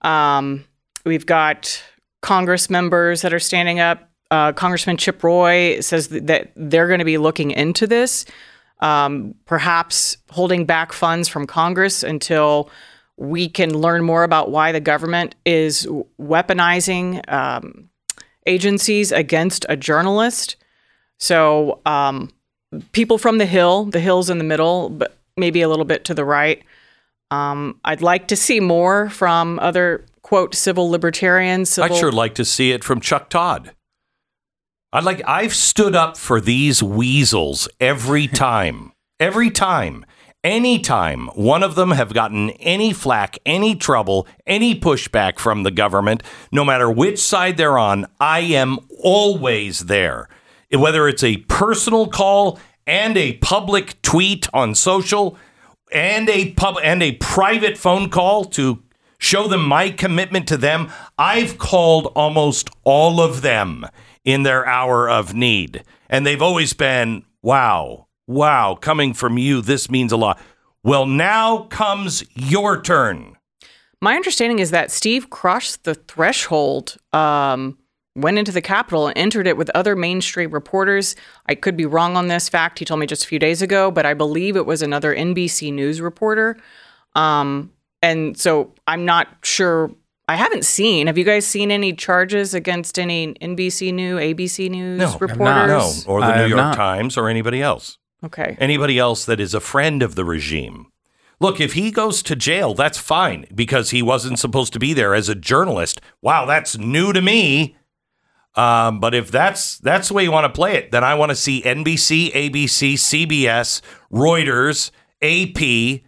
Um, we've got Congress members that are standing up. Uh, Congressman Chip Roy says th- that they're going to be looking into this, um, perhaps holding back funds from Congress until we can learn more about why the government is weaponizing um, agencies against a journalist. So, um, people from the Hill, the Hill's in the middle, but maybe a little bit to the right. Um, I'd like to see more from other quote civil libertarians. Civil, I'd sure like to see it from Chuck Todd. I'd like I've stood up for these weasels every time. every time. Anytime one of them have gotten any flack, any trouble, any pushback from the government, no matter which side they're on, I am always there. Whether it's a personal call and a public tweet on social and a pub and a private phone call to show them my commitment to them, I've called almost all of them in their hour of need. And they've always been, wow, wow, coming from you, this means a lot. Well, now comes your turn. My understanding is that Steve crossed the threshold, um, went into the Capitol and entered it with other mainstream reporters. I could be wrong on this fact. He told me just a few days ago, but I believe it was another NBC News reporter. Um, and so I'm not sure. I haven't seen. Have you guys seen any charges against any NBC News, ABC News No, reporters? No, or the I New York not. Times or anybody else. Okay. Anybody else that is a friend of the regime. Look, if he goes to jail, that's fine because he wasn't supposed to be there as a journalist. Wow, that's new to me. Um, but if that's that's the way you want to play it, then I want to see NBC, ABC, CBS, Reuters, AP.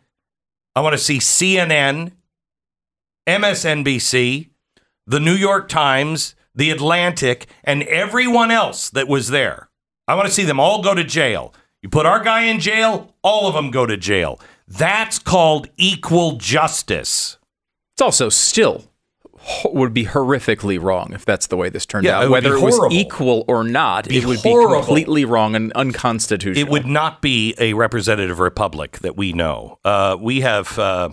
I want to see CNN, MSNBC, the New York Times, the Atlantic, and everyone else that was there. I want to see them all go to jail. You put our guy in jail, all of them go to jail. That's called equal justice. It's also still would be horrifically wrong if that's the way this turned Yeah, out. it Whether it was equal or not, Be it would horrible. be completely wrong and unconstitutional. It would not be a representative republic that we know. Uh, we have uh,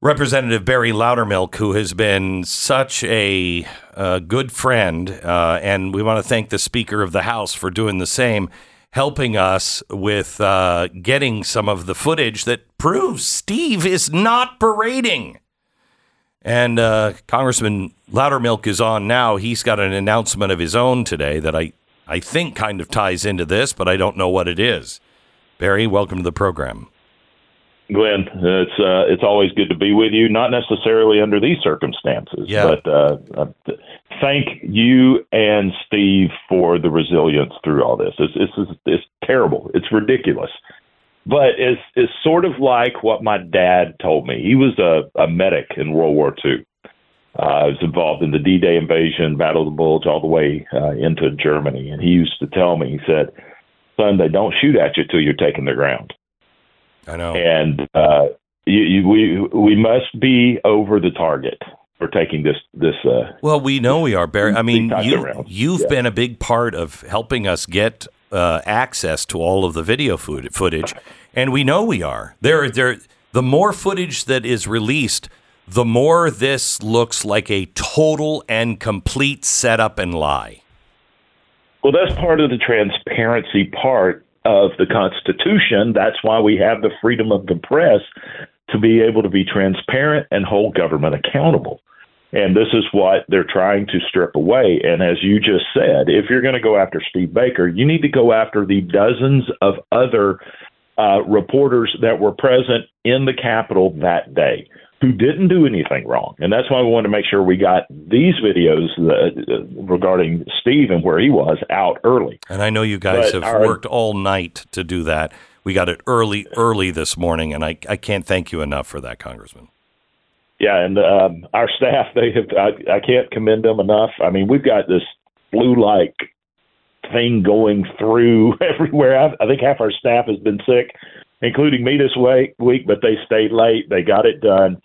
Representative Barry Loudermilk, who has been such a uh, good friend, uh, and we want to thank the Speaker of the House for doing the same, helping us with uh, getting some of the footage that proves Steve is not parading. And uh, Congressman Loudermilk is on now. He's got an announcement of his own today that I, I think kind of ties into this, but I don't know what it is. Barry, welcome to the program. Glenn, it's uh, it's always good to be with you. Not necessarily under these circumstances, Yeah. but uh, uh, thank you and Steve for the resilience through all this. It's it's it's terrible. It's ridiculous, but it's it's sort of like what my dad told me. He was a, a medic in World War II. Uh, I was involved in the D-Day invasion, Battle of the Bulge, all the way uh, into Germany, and he used to tell me, he said, "Son, they don't shoot at you till you're taking the ground." I know. and uh, you, you, we we must be over the target for taking this this. Uh, Well, we know we are, Barry. I mean, you, around. you've Yeah. been a big part of helping us get uh, access to all of the video food, footage, and we know we are. There, there. The more footage that is released, the more this looks like a total and complete setup and lie. well, that's part of the transparency part of the Constitution. That's why we have the freedom of the press to be able to be transparent and hold government accountable. And this is what they're trying to strip away. And as you just said, if you're going to go after Steve Baker, you need to go after the dozens of other uh, reporters that were present in the Capitol that day who didn't do anything wrong. And that's why we wanted to make sure we got these videos uh, regarding Steve and where he was out early. And I know you guys But have our- worked all night to do that. We got it early, early this morning, and I, I can't thank you enough for that, Congressman. Yeah, and um, our staff, they have, I, I can't commend them enough. I mean, we've got this flu like thing going through everywhere. I, I think half our staff has been sick, including me this week, but they stayed late. They got it done.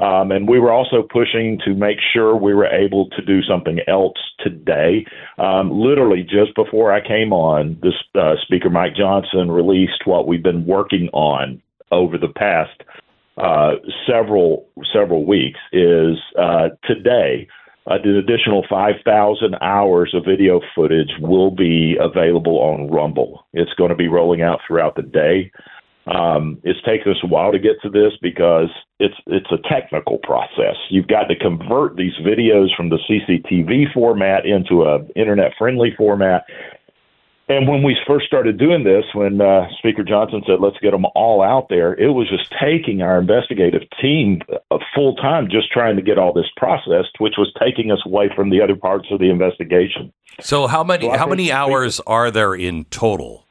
Um, and we were also pushing to make sure we were able to do something else today. Um, literally, just before I came on, this uh, Speaker Mike Johnson released what we've been working on over the past uh, several several weeks. Is uh, today uh, an additional 5,000 hours of video footage will be available on Rumble. It's going to be rolling out throughout the day. Um, it's taken us a while to get to this because it's it's a technical process. You've got to convert these videos from the CCTV format into a internet friendly format. And when we first started doing this, when uh, Speaker Johnson said, let's get them all out there, it was just taking our investigative team uh, full time just trying to get all this processed, which was taking us away from the other parts of the investigation. So how many So how many hours are there in total?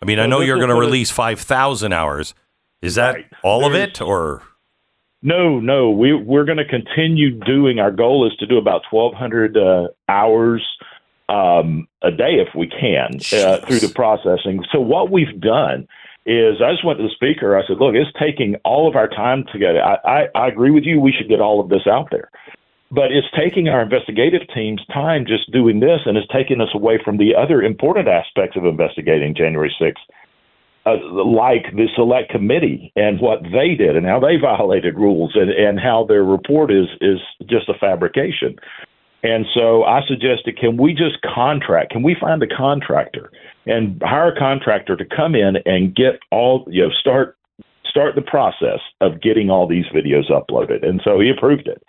I mean, I know you're going to release 5,000 hours. Is that Right. all of it or No, no, we we're going to continue doing. Our goal is to do about twelve hundred uh, hours um, a day if we can uh, through the processing. So what we've done is, I just went to the speaker. I said, "Look, it's taking all of our time together. I, I, I agree with you. We should get all of this out there." But it's taking our investigative team's time just doing this, and it's taking us away from the other important aspects of investigating January 6th uh, like the select committee and what they did and how they violated rules and, and how their report is is just a fabrication. And so I suggested, can we just contract? Can we find a contractor and hire a contractor to come in and get all you know start start the process of getting all these videos uploaded? And so he approved it.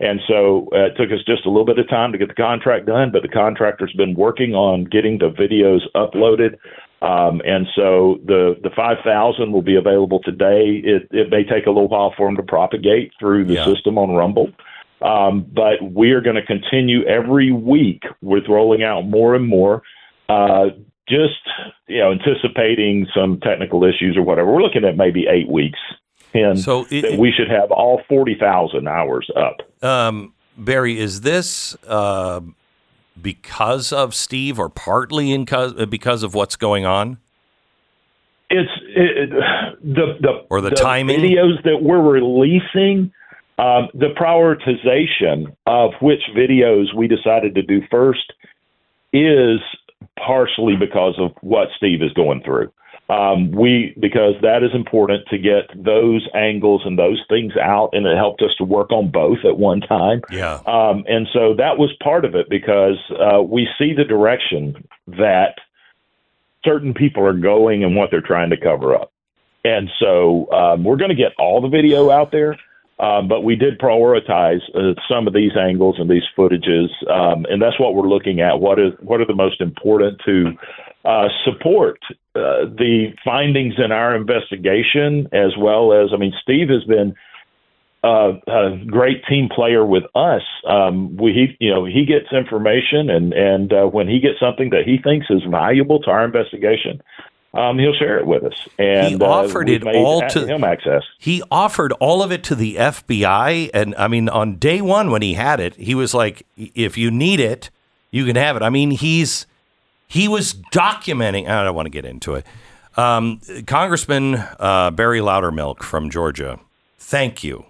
And so uh, it took us just a little bit of time to get the contract done, but the contractor's been working on getting the videos uploaded. Um, and so the the 5,000 will be available today. It, it may take a little while for them to propagate through the Yeah. system on Rumble. Um, but we are going to continue every week with rolling out more and more. Uh, just you know, anticipating some technical issues or whatever. We're looking at maybe eight weeks, and So it- we should have all forty thousand hours up. um, Barry? Is this uh, because of Steve or partly in cause, because of what's going on? It's it, the the Or the timing? videos that we're releasing. Um, the prioritization of which videos we decided to do first is partially because of what Steve is going through. Um, we because that is important to get those angles and those things out, and it helped us to work on both at one time. Yeah. Um, and so that was part of it because uh, we see the direction that certain people are going and what they're trying to cover up. And so um, we're going to get all the video out there, um, but we did prioritize uh, some of these angles and these footages, um, and that's what we're looking at. What is what are the most important to uh, support uh, the findings in our investigation, as well as I mean, Steve has been uh, a great team player with us. Um, we, he, you know, he gets information, and and uh, when he gets something that he thinks is valuable to our investigation, um, he'll share it with us. And He offered uh, it all to- him access. He offered all of it to the FBI, and I mean, on day one when he had it, he was like, "If you need it, you can have it." I mean, he's he was documenting. I don't want to get into it. Um, Congressman uh, Barry Loudermilk from Georgia, thank you,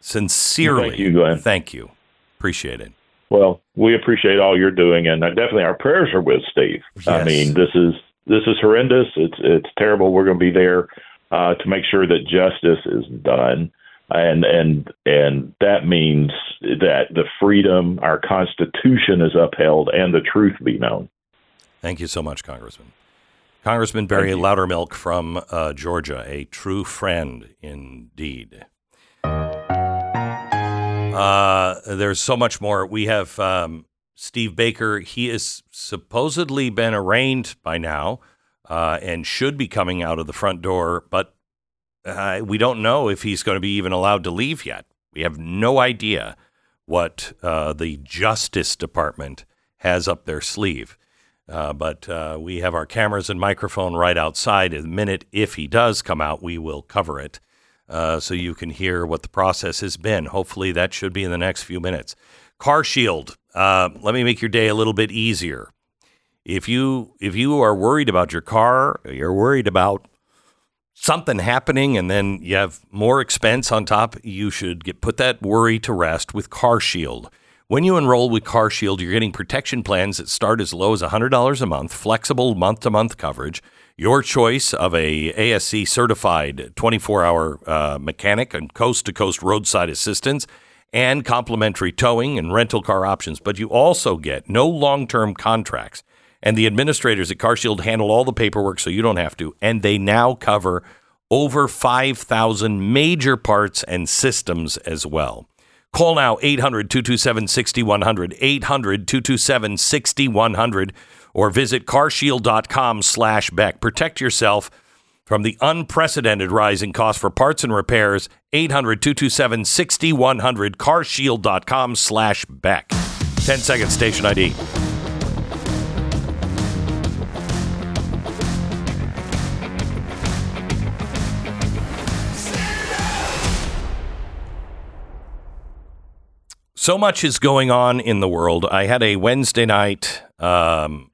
sincerely. Thank you, Glenn. Thank you. Appreciate it. Well, we appreciate all you're doing, and uh, definitely our prayers are with Steve. I mean, this is this is horrendous. It's it's terrible. We're going to be there uh, to make sure that justice is done, and and and that means that the freedom, our Constitution, is upheld, and the truth be known. Thank you so much, Congressman. Congressman Barry Loudermilk from uh, Georgia, a true friend indeed. Uh, there's so much more. We have um, Steve Baker. He has supposedly been arraigned by now uh, and should be coming out of the front door, but uh, we don't know if he's going to be even allowed to leave yet. We have no idea what uh, the Justice Department has up their sleeve. Uh, but uh, we have our cameras and microphone right outside. In the minute if he does come out, we will cover it uh, so you can hear what the process has been. Hopefully, that should be in the next few minutes. Car Shield. Uh, let me make your day a little bit easier. If you if you are worried about your car, you're worried about something happening and then you have more expense on top, you should get put that worry to rest with Car Shield. When you enroll with Car Shield, you're getting protection plans that start as low as $100 a month, flexible month to month coverage, your choice of a ASE certified 24 hour uh, mechanic and coast to coast roadside assistance and complimentary towing and rental car options. But you also get no long term contracts. And the administrators at CarShield handle all the paperwork so you don't have to. And they now cover over 5,000 major parts and systems as well. Call now 800 227 6100, 800 227 6100, or visit carshield.com slash Beck. Protect yourself from the unprecedented rise in cost for parts and repairs. 800 227 6100, carshield.com slash Beck. 10 seconds, station ID. So much is going on in the world. I had a Wednesday night um,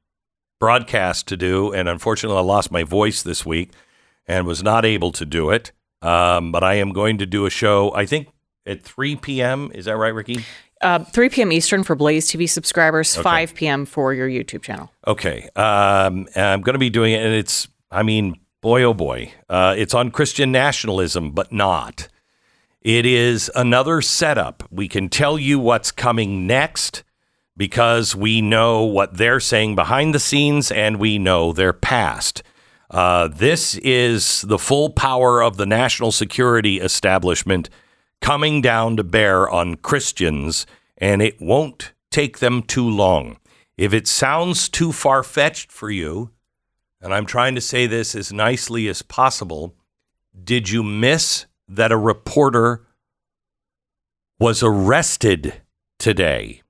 broadcast to do, and unfortunately, I lost my voice this week and was not able to do it. Um, but I am going to do a show, I think at 3 p.m. Is that right, Ricky? Uh, 3 p.m. Eastern for Blaze TV subscribers, Okay. 5 p.m. for your YouTube channel. Okay. Um, I'm going to be doing it, and it's, I mean, boy, oh boy. Uh, it's on Christian nationalism, but not. It is another setup. We can tell you what's coming next because we know what they're saying behind the scenes and we know their past. Uh, this is the full power of the national security establishment coming down to bear on Christians, and it won't take them too long. If it sounds too far fetched for you, and I'm trying to say this as nicely as possible, did you miss that a reporter was arrested today?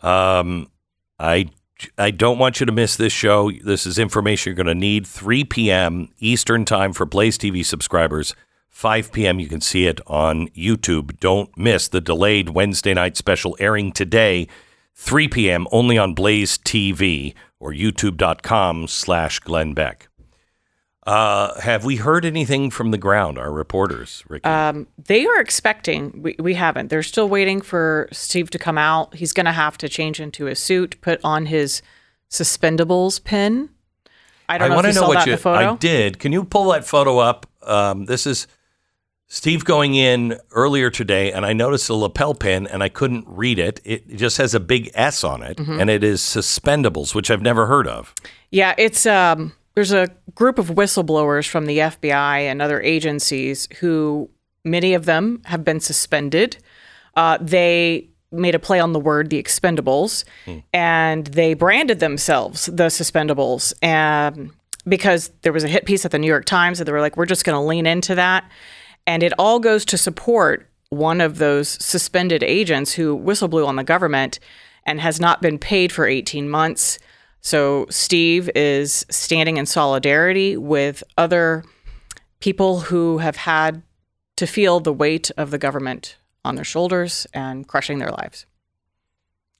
Um, I I don't want you to miss this show. This is information you're going to need. 3 p.m. Eastern Time for Blaze TV subscribers. 5 p.m. You can see it on YouTube. Don't miss the delayed Wednesday night special airing today, 3 p.m. only on Blaze TV or YouTube.com slash Glenn Beck. Uh, have we heard anything from the ground, our reporters, Ricky? Um, they are expecting, we, we haven't. They're still waiting for Steve to come out. He's going to have to change into a suit, put on his suspendables pin. I don't know if you saw that in the photo. I did. Can you pull that photo up? Um, this is Steve going in earlier today, and I noticed a lapel pin, and I couldn't read it. It just has a big S on it, Mhm. and it is suspendables, which I've never heard of. Yeah, it's um there's a group of whistleblowers from the FBI and other agencies who many of them have been suspended. Uh, they made a play on the word the expendables and they branded themselves the suspendables and because there was a hit piece at the New York Times that they were like we're just going to lean into that and it all goes to support one of those suspended agents who whistleblew on the government and has not been paid for 18 months. So Steve is standing in solidarity with other people who have had to feel the weight of the government on their shoulders and crushing their lives.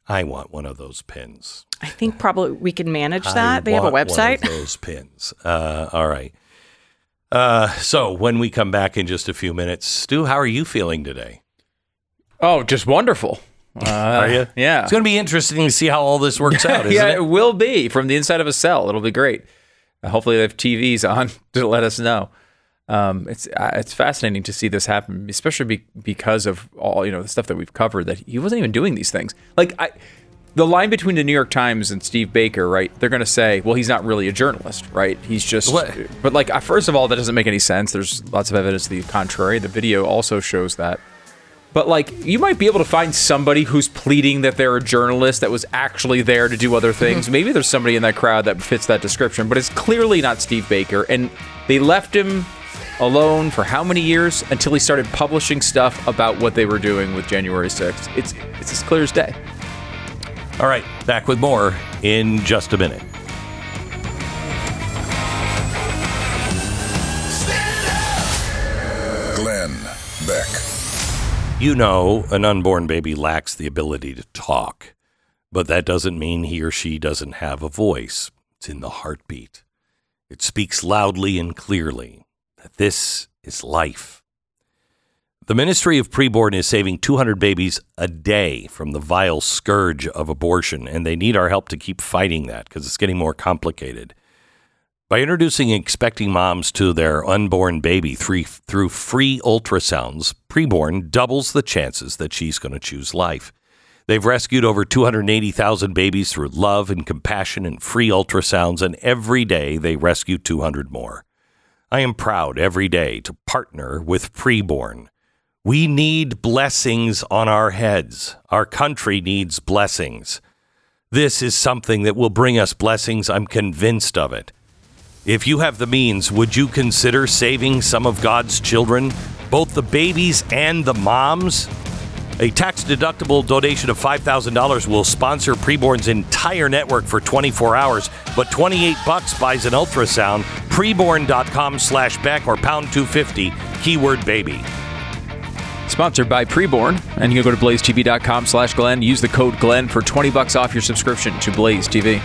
I want one of those pins. I think probably we can manage I that. They have a want website. One of those pins. Uh, all right. Uh, so when we come back in just a few minutes, Stu, how are you feeling today? Oh, just wonderful. Uh, Are you? Yeah. It's going to be interesting to see how all this works out, isn't yeah, it? it will be from the inside of a cell. It'll be great. Uh, hopefully, they have TVs on to let us know. Um, it's uh, it's fascinating to see this happen, especially be, because of all you know the stuff that we've covered. That he wasn't even doing these things. Like I, the line between the New York Times and Steve Baker, right? They're going to say, well, he's not really a journalist, right? He's just. What? But like, uh, first of all, that doesn't make any sense. There's lots of evidence to the contrary. The video also shows that. But like, you might be able to find somebody who's pleading that they're a journalist that was actually there to do other things. Maybe there's somebody in that crowd that fits that description, but it's clearly not Steve Baker. And they left him alone for how many years until he started publishing stuff about what they were doing with January 6th. It's it's as clear as day. All right, back with more in just a minute. You know, an unborn baby lacks the ability to talk, but that doesn't mean he or she doesn't have a voice. It's in the heartbeat. It speaks loudly and clearly that this is life. The Ministry of Preborn is saving 200 babies a day from the vile scourge of abortion, and they need our help to keep fighting that because it's getting more complicated. By introducing expecting moms to their unborn baby through, free ultrasounds, Preborn doubles the chances that she's going to choose life. They've rescued over 280,000 babies through love and compassion and free ultrasounds, and every day they rescue 200 more. I am proud every day to partner with Preborn. We need blessings on our heads. Our country needs blessings. This is something that will bring us blessings. I'm convinced of it. If you have the means, would you consider saving some of God's children, both the babies and the moms? A tax deductible donation of $5,000 will sponsor Preborn's entire network for 24 hours, but 28 bucks buys an ultrasound. Preborn.com slash Beck or pound 250, keyword baby. Sponsored by Preborn, and you can go to blazetv.com slash Glenn. Use the code Glenn for 20 bucks off your subscription to Blaze TV.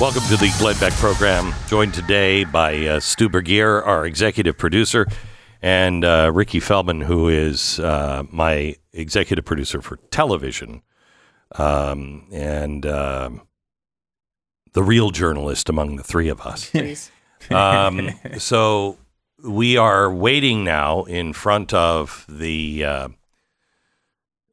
Welcome to the Glenn Beck program. Joined today by uh, Stu Burguiere, our executive producer, and uh, Ricky Feldman, who is uh, my executive producer for television, um, and um the real journalist among the three of us. Um, so we are waiting now in front of the uh,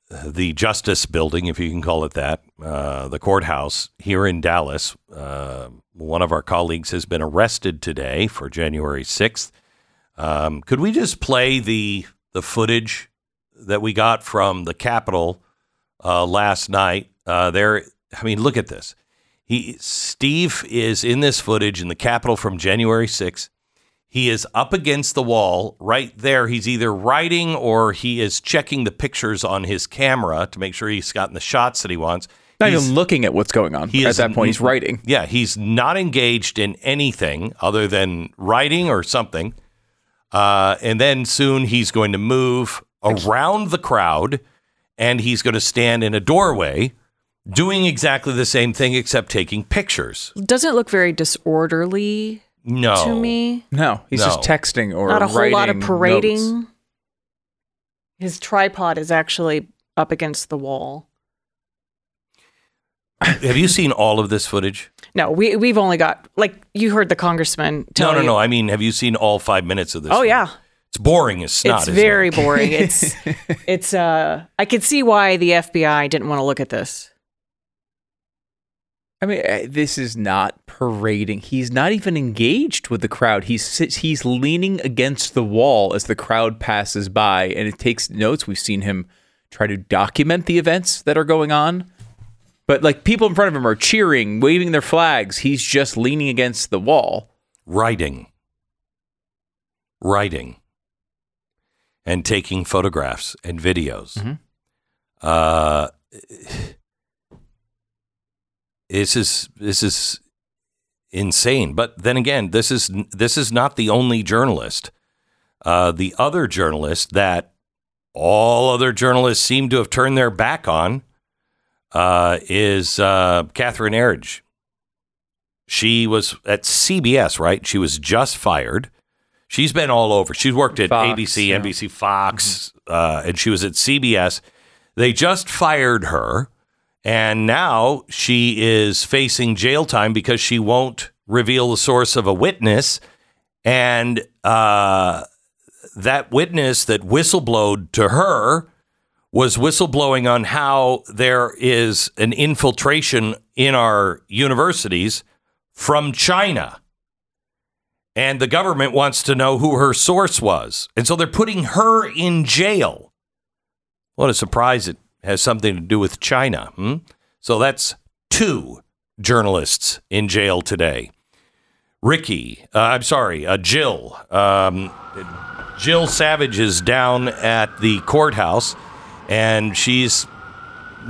the Justice Building, if you can call it that, uh, the courthouse here in Dallas. Uh, one of our colleagues has been arrested today for January sixth. Um, could we just play the the footage that we got from the Capitol uh, last night? Uh, there, I mean, look at this. He Steve is in this footage in the Capitol from January 6th. He is up against the wall right there. He's either writing or he is checking the pictures on his camera to make sure he's gotten the shots that he wants. Not He's- even looking at what's going on. he at is that point, he's writing. Yeah, he's not engaged in anything other than writing or something. Uh, and then soon he's going to move around the crowd and he's going to stand in a doorway doing exactly the same thing except taking pictures. Doesn't look very disorderly No. to me. No, he's just texting or Not a whole lot of parading. notes. His tripod is actually up against the wall. Have you seen all of this footage? No, we we've only got like you heard the congressman tell no, no, you- no. I mean, have you seen all five minutes of this? Oh footage? yeah, It's boring as snot. it's isn't it? very boring. It's it's uh I could see why the FBI didn't want to look at this. I mean, uh, this is not parading. He's not even engaged with the crowd. He's sits, he's leaning against the wall as the crowd passes by, and it takes notes. We've seen him try to document the events that are going on, but like people in front of him are cheering, waving their flags. He's just leaning against the wall. writing, writing, and taking photographs and videos. Mhm. Uh, this is this is insane. But then again, this is this is not the only journalist. Uh, the other journalist that all other journalists seem to have turned their back on uh, is uh, Catherine Herridge. She was at CBS, right? She was just fired. She's been all over. She's worked at Fox, ABC, yeah. NBC, Fox, uh, and she was at CBS. They just fired her, and now she is facing jail time because she won't reveal the source of a witness. And uh, that witness that whistleblowed to her was whistleblowing on how there is an infiltration in our universities from China. And the government wants to know who her source was. And so they're putting her in jail. What a surprise it has something to do with China. Hmm? So that's two journalists in jail today. Ricky, uh, I'm sorry, uh, Jill. Um, Jill Savage is down at the courthouse, and she's.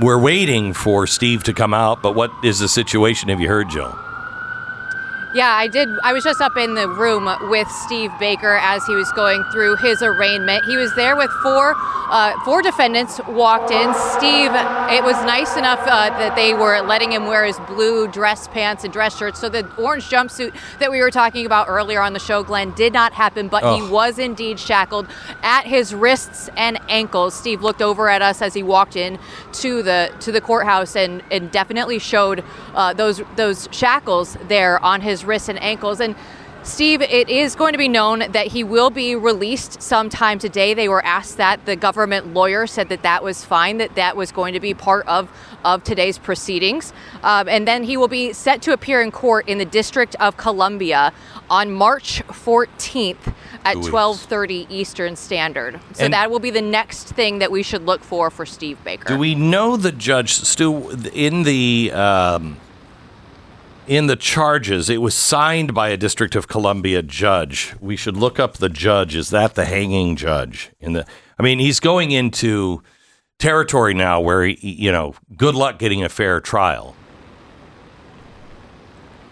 We're waiting for Steve to come out, but what is the situation? Have you heard, Jill? Yeah, I did. I was just up in the room with Steve Baker as he was going through his arraignment. He was there with four uh, four defendants walked in. Steve, it was nice enough uh, that they were letting him wear his blue dress pants and dress shirts. So the orange jumpsuit that we were talking about earlier on the show, Glenn, did not happen, but he Oh. was indeed shackled at his wrists and ankles. Steve looked over at us as he walked in to the to the courthouse and, and definitely showed uh, those those shackles there on his wrists and ankles. And Steve, it is going to be known that he will be released sometime today. They were asked that. The government lawyer said that that was fine, that that was going to be part of, of today's proceedings. Um, and then he will be set to appear in court in the District of Columbia on March 14th at Two weeks. 12:30 Eastern Standard. So And- that will be the next thing that we should look for for Steve Baker. Do we know the judge, Stu, in the um, in the charges? It was signed by a District of Columbia judge. We should look up the judge. Is that the hanging judge? In the, I mean, he's going into territory now where he, you know, good luck getting a fair trial.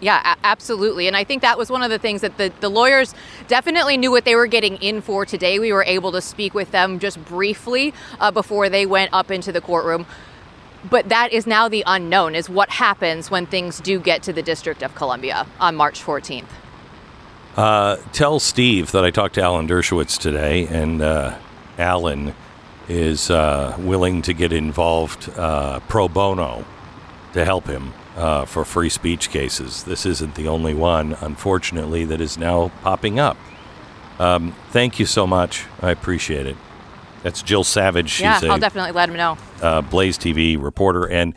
Yeah, absolutely. And I think that was one of the things that the, the lawyers definitely knew what they were getting in for today. We were able to speak with them just briefly uh, before they went up into the courtroom. But that is now the unknown is what happens when things do get to the District of Columbia on March 14th. Uh, tell Steve that I talked to Alan Dershowitz today, and uh, Alan is uh, willing to get involved uh, pro bono to help him uh, for free speech cases. This isn't the only one, unfortunately, that is now popping up. Um, thank you so much. I appreciate it. That's Jill Savage. She's yeah, a I'll definitely let him know. uh, Blaze TV reporter, and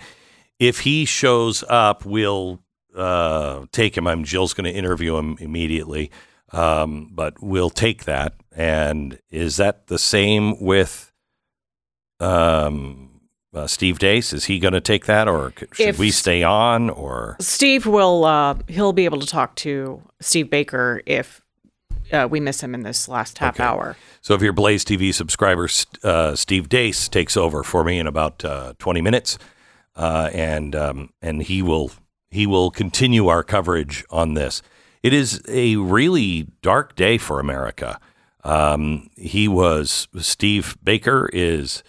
if he shows up, we'll uh, take him. I'm Jill's going to interview him immediately, um, but we'll take that. And is that the same with um, uh, Steve Deace? Is he going to take that, or should If- we stay on? Or Steve will uh, he'll be able to talk to Steve Baker if uh, we miss him in this last half Okay. hour. So if you're Blaze TV subscriber, st- uh, Steve Deace takes over for me in about uh, 20 minutes, uh, and um, and he will he will continue our coverage on this. It is a really dark day for America. Um, he was Steve Baker is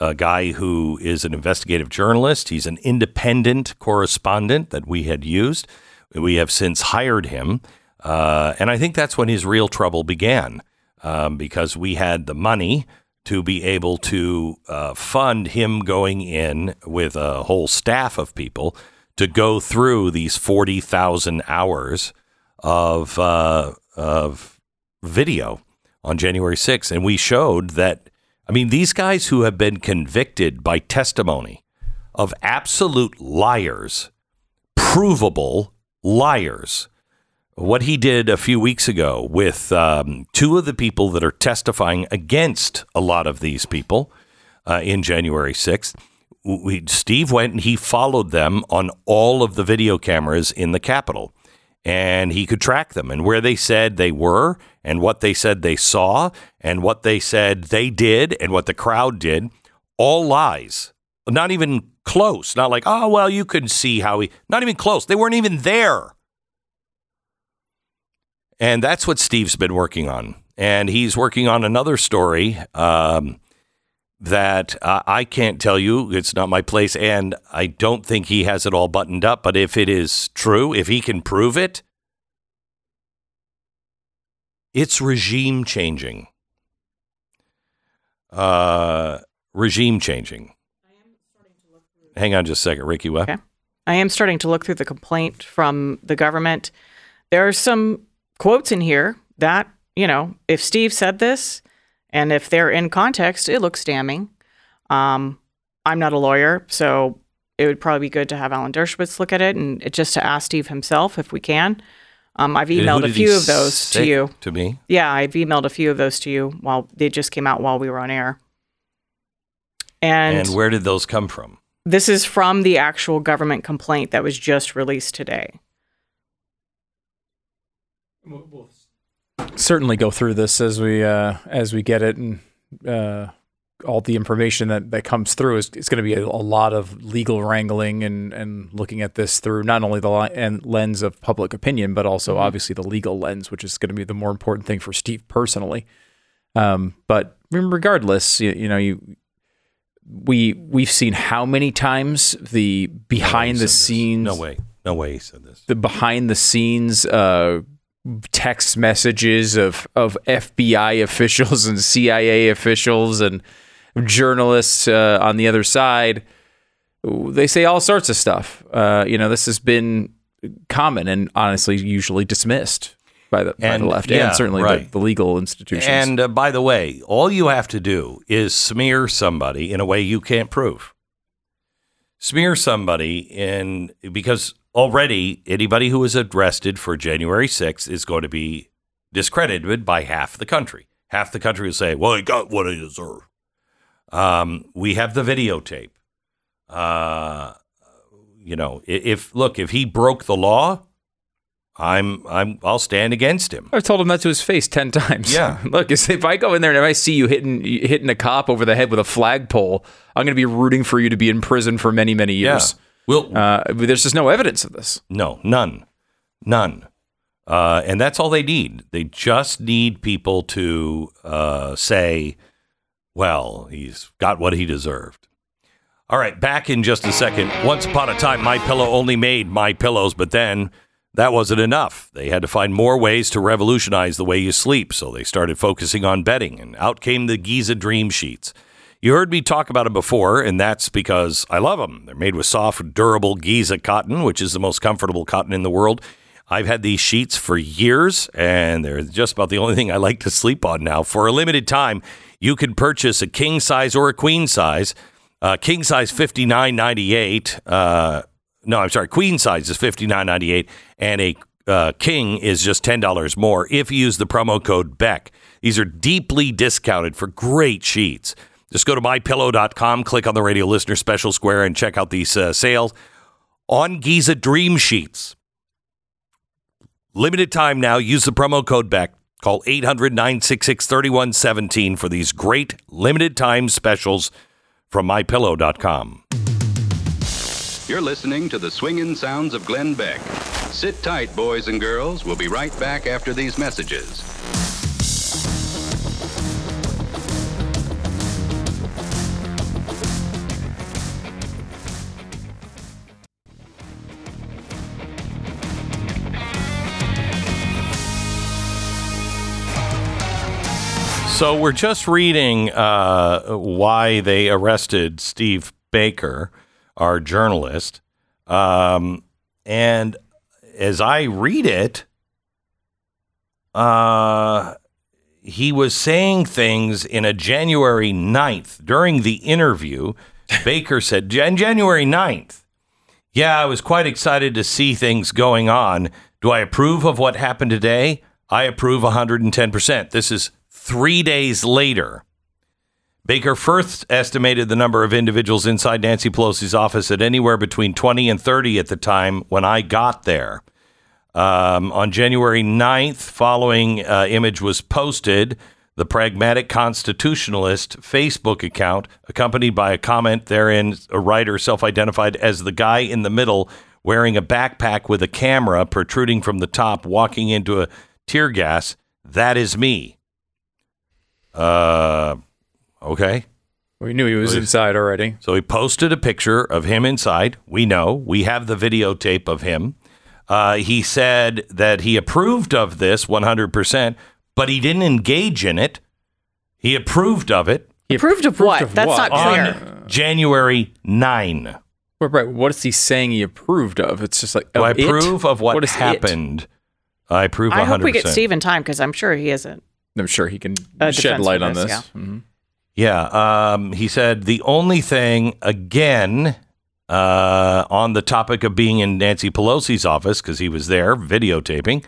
a guy who is an investigative journalist. He's an independent correspondent that we had used. We have since hired him, uh, and I think that's when his real trouble began um, because we had the money to be able to uh, fund him going in with a whole staff of people to go through these 40,000 hours of, uh, of video on January 6th. And we showed that, I mean, these guys who have been convicted by testimony of absolute liars, provable liars, what he did a few weeks ago with um, two of the people that are testifying against a lot of these people uh, in January 6th. We, Steve went and he followed them on all of the video cameras in the Capitol. And he could track them and where they said they were, and what they said they saw, and what they said they did, and what the crowd did. All lies. Not even close. Not like, oh, well, you could see how he, not even close. They weren't even there. And that's what Steve's been working on. And he's working on another story um, that uh, I can't tell you. It's not my place. And I don't think he has it all buttoned up. But if it is true, if he can prove it, it's regime changing. Uh, regime changing. Hang on just a second, Ricky. What? Okay. I am starting to look through the complaint from the government. There are some quotes in here that, you know, if Steve said this and if they're in context, it looks damning. Um, I'm not a lawyer, so it would probably be good to have Alan Dershowitz look at it and it- just to ask Steve himself if we can. Um, I've emailed a few of those to you. To me? Yeah, I've emailed a few of those to you while they just came out while we were on air. And, And where did those come from? this is from the actual government complaint that was just released today. Certainly go through this as we uh, as we get it and uh, all the information that, that comes through is it's going to be a, a lot of legal wrangling and, and looking at this through not only the li- and lens of public opinion, but also obviously the legal lens, which is going to be the more important thing for Steve personally. Um, but regardless, you, you know, you we we've seen how many times the behind the scenes No way. No way he said this. the behind the scenes uh, text messages of of FBI officials and CIA officials and journalists uh, on the other side. They say all sorts of stuff. Uh, you know, this has been common and honestly usually dismissed by the, by the left yeah, and certainly right. the, the legal institutions. And uh, by the way, all you have to do is smear somebody in a way you can't prove. Smear somebody in because already anybody who is arrested for January 6th is going to be discredited by half the country. Half the country will say, "Well, he got what he deserved." Um, we have the videotape. Uh, you know, if look, if he broke the law, I'm I'm I'll stand against him. I've told him that to his face ten times. Yeah. Look, if I go in there and if I see you hitting hitting a cop over the head with a flagpole, I'm going to be rooting for you to be in prison for many many years. Well, uh, there's just no evidence of this. No, none, none, uh, and that's all they need. They just need people to uh, say, "Well, he's got what he deserved." All right, back in just a second. Once upon a time, My Pillow only made My Pillows, but then that wasn't enough. They had to find more ways to revolutionize the way you sleep, so they started focusing on bedding, and out came the Giza Dream Sheets. You heard me talk about them before, and that's because I love them. They're made with soft, durable Giza cotton, which is the most comfortable cotton in the world. I've had these sheets for years, and they're just about the only thing I like to sleep on now. For a limited time, you can purchase a king size or a queen size. Uh, king size fifty nine ninety eight. Uh, no, I'm sorry. Queen size is fifty nine ninety eight, and a uh, king is just ten dollars more if you use the promo code Beck. These are deeply discounted for great sheets. Just go to mypillow.com, click on the radio listener special square, and check out these uh, sales on Giza Dream Sheets. Limited time now. Use the promo code Beck. Call 800 966 3117 for these great limited time specials from mypillow.com. You're listening to the swinging sounds of Glenn Beck. Sit tight, boys and girls. We'll be right back after these messages. So we're just reading uh, why they arrested Steve Baker, our journalist. Um, and as I read it, uh, he was saying things in a January 9th. During the interview, Baker said, Jan- January 9th. Yeah, I was quite excited to see things going on. Do I approve of what happened today? I approve 110%. This is three days later. Baker first estimated the number of individuals inside Nancy Pelosi's office at anywhere between 20 and 30 at the time when I got there. Um, on January 9th, following uh, image was posted, the Pragmatic Constitutionalist Facebook account, accompanied by a comment therein, a writer self identified as the guy in the middle wearing a backpack with a camera protruding from the top, walking into a tear gas. That is me. Uh, okay. We knew he was inside already. So he posted a picture of him inside. We know. We have the videotape of him. Uh, he said that he approved of this 100%, but he didn't engage in it. He approved of it. He approved of what? That's not clear. On January 9. Right, right. What is he saying he approved of? It's just like Do I of it? approve of what, is it? happened? I approve 100%. I hope we get Steve in time because I'm sure he isn't. I'm sure he can A shed light on this, this. yeah. Mhm. Yeah. Um, he said the only thing, again, uh, on the topic of being in Nancy Pelosi's office, because he was there videotaping,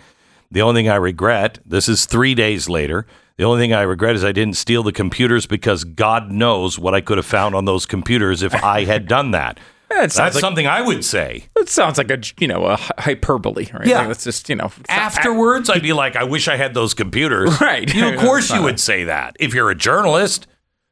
the only thing I regret, this is three days later, the only thing I regret is I didn't steal the computers because God knows what I could have found on those computers if I had done that. That's like- something I would say. It sounds like a you know a hyperbole, right? Yeah. Like, it's just you know Afterwards, I'd be like, I wish I had those computers. Right. You, of course, you would say that if you're a journalist.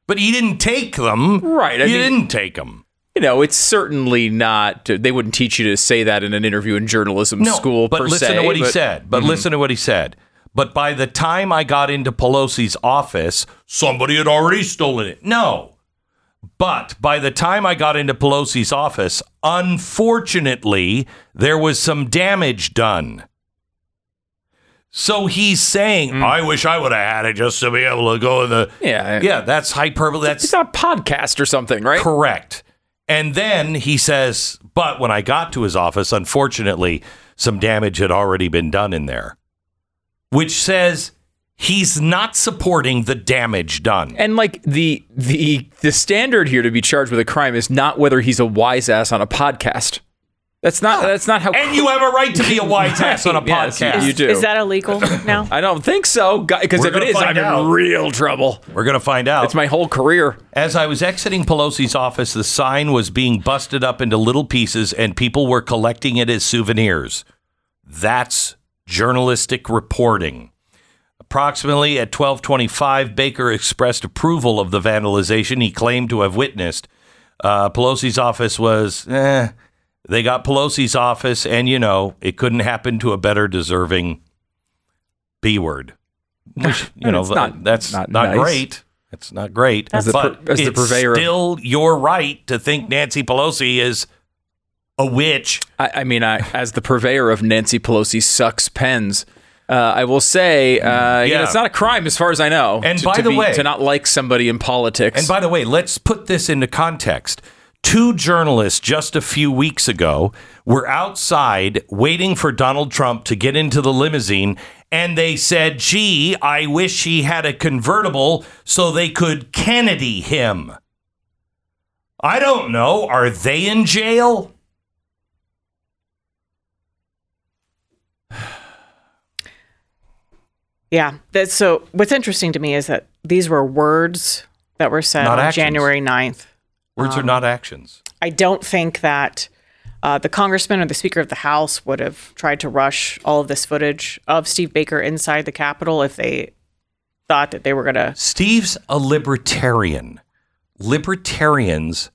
But he didn't take them. Right, I he mean- didn't take them. You know, it's certainly not. They wouldn't teach you to say that in an interview in journalism No, school. but listen se, to what he but- Mm-hmm. said. But listen to what he said. But by the time I got into Pelosi's office, somebody had already stolen it. No. But by the time I got into Pelosi's office, unfortunately, there was some damage done. So he's saying, I wish I would have had it just to be able to go in the. Mm. Yeah, Yeah, that's hyperbole. That's It's not a podcast or something, right? Correct. And then he says, but when I got to his office, unfortunately, some damage had already been done in there, which says he's not supporting the damage done. And like the the the standard here to be charged with a crime is not whether he's a wise ass on a podcast. That's not that's not how. And you have a right to be a wise ass on a Yes, you- podcast. you do. Is that illegal now? I don't think so, because if it gonna is, find I'm out. in real trouble. We're going to find out. It's my whole career. As I was exiting Pelosi's office, the sign was being busted up into little pieces and people were collecting it as souvenirs. That's journalistic reporting. Approximately at 1225, Baker expressed approval of the vandalization he claimed to have witnessed. Uh, Pelosi's office was, eh, they got Pelosi's office, and you know, it couldn't happen to a better deserving B word. Which, you know, not- that's not not, nice. great. That's not great. As the but pur- as the purveyor still your right to think Nancy Pelosi is a witch. I, I mean, I, as the purveyor of Nancy Pelosi sucks pens, uh, I will say, uh, you know, Yeah. it's not a crime as far as I know. And to- by to the be- way- to not like somebody in politics. And by the way, let's put this into context. Two journalists just a few weeks ago were outside waiting for Donald Trump to get into the limousine, and they said, Gee, I wish he had a convertible so they could Kennedy him. I don't know. Are they in jail? Yeah. That's so what's interesting to me is that these were words that were said Not on actions. January 9th. Words are not actions. I don't think that uh, the congressman or the speaker of the house would have tried to rush all of this footage of Steve Baker inside the Capitol if they thought that they were going to. Steve's a libertarian. Libertarians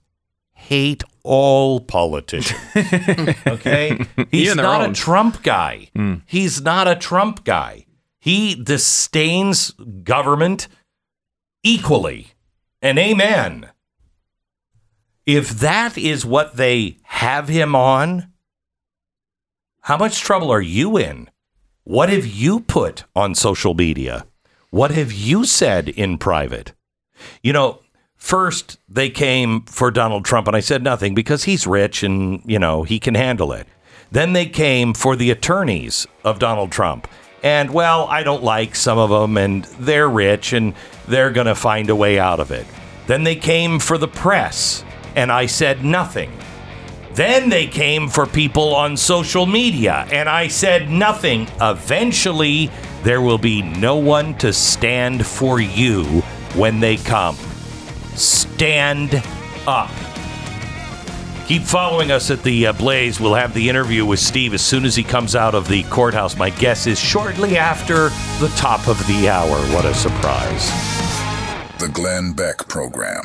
hate all politicians. okay? He's Even not own. a Trump guy. He's not a Trump guy. He disdains government equally. And amen. If that is what they have him on, how much trouble are you in? What have you put on social media? What have you said in private? You know, first they came for Donald Trump, and I said nothing because he's rich and, you know, he can handle it. Then they came for the attorneys of Donald Trump. And, well, I don't like some of them, and they're rich and they're going to find a way out of it. Then they came for the press, and I said nothing. Then they came for people on social media, and I said nothing. Eventually, there will be no one to stand for you when they come. Stand up. Keep following us at the uh, Blaze. We'll have the interview with Steve as soon as he comes out of the courthouse. My guess is shortly after the top of the hour. What a surprise. The Glenn Beck Program.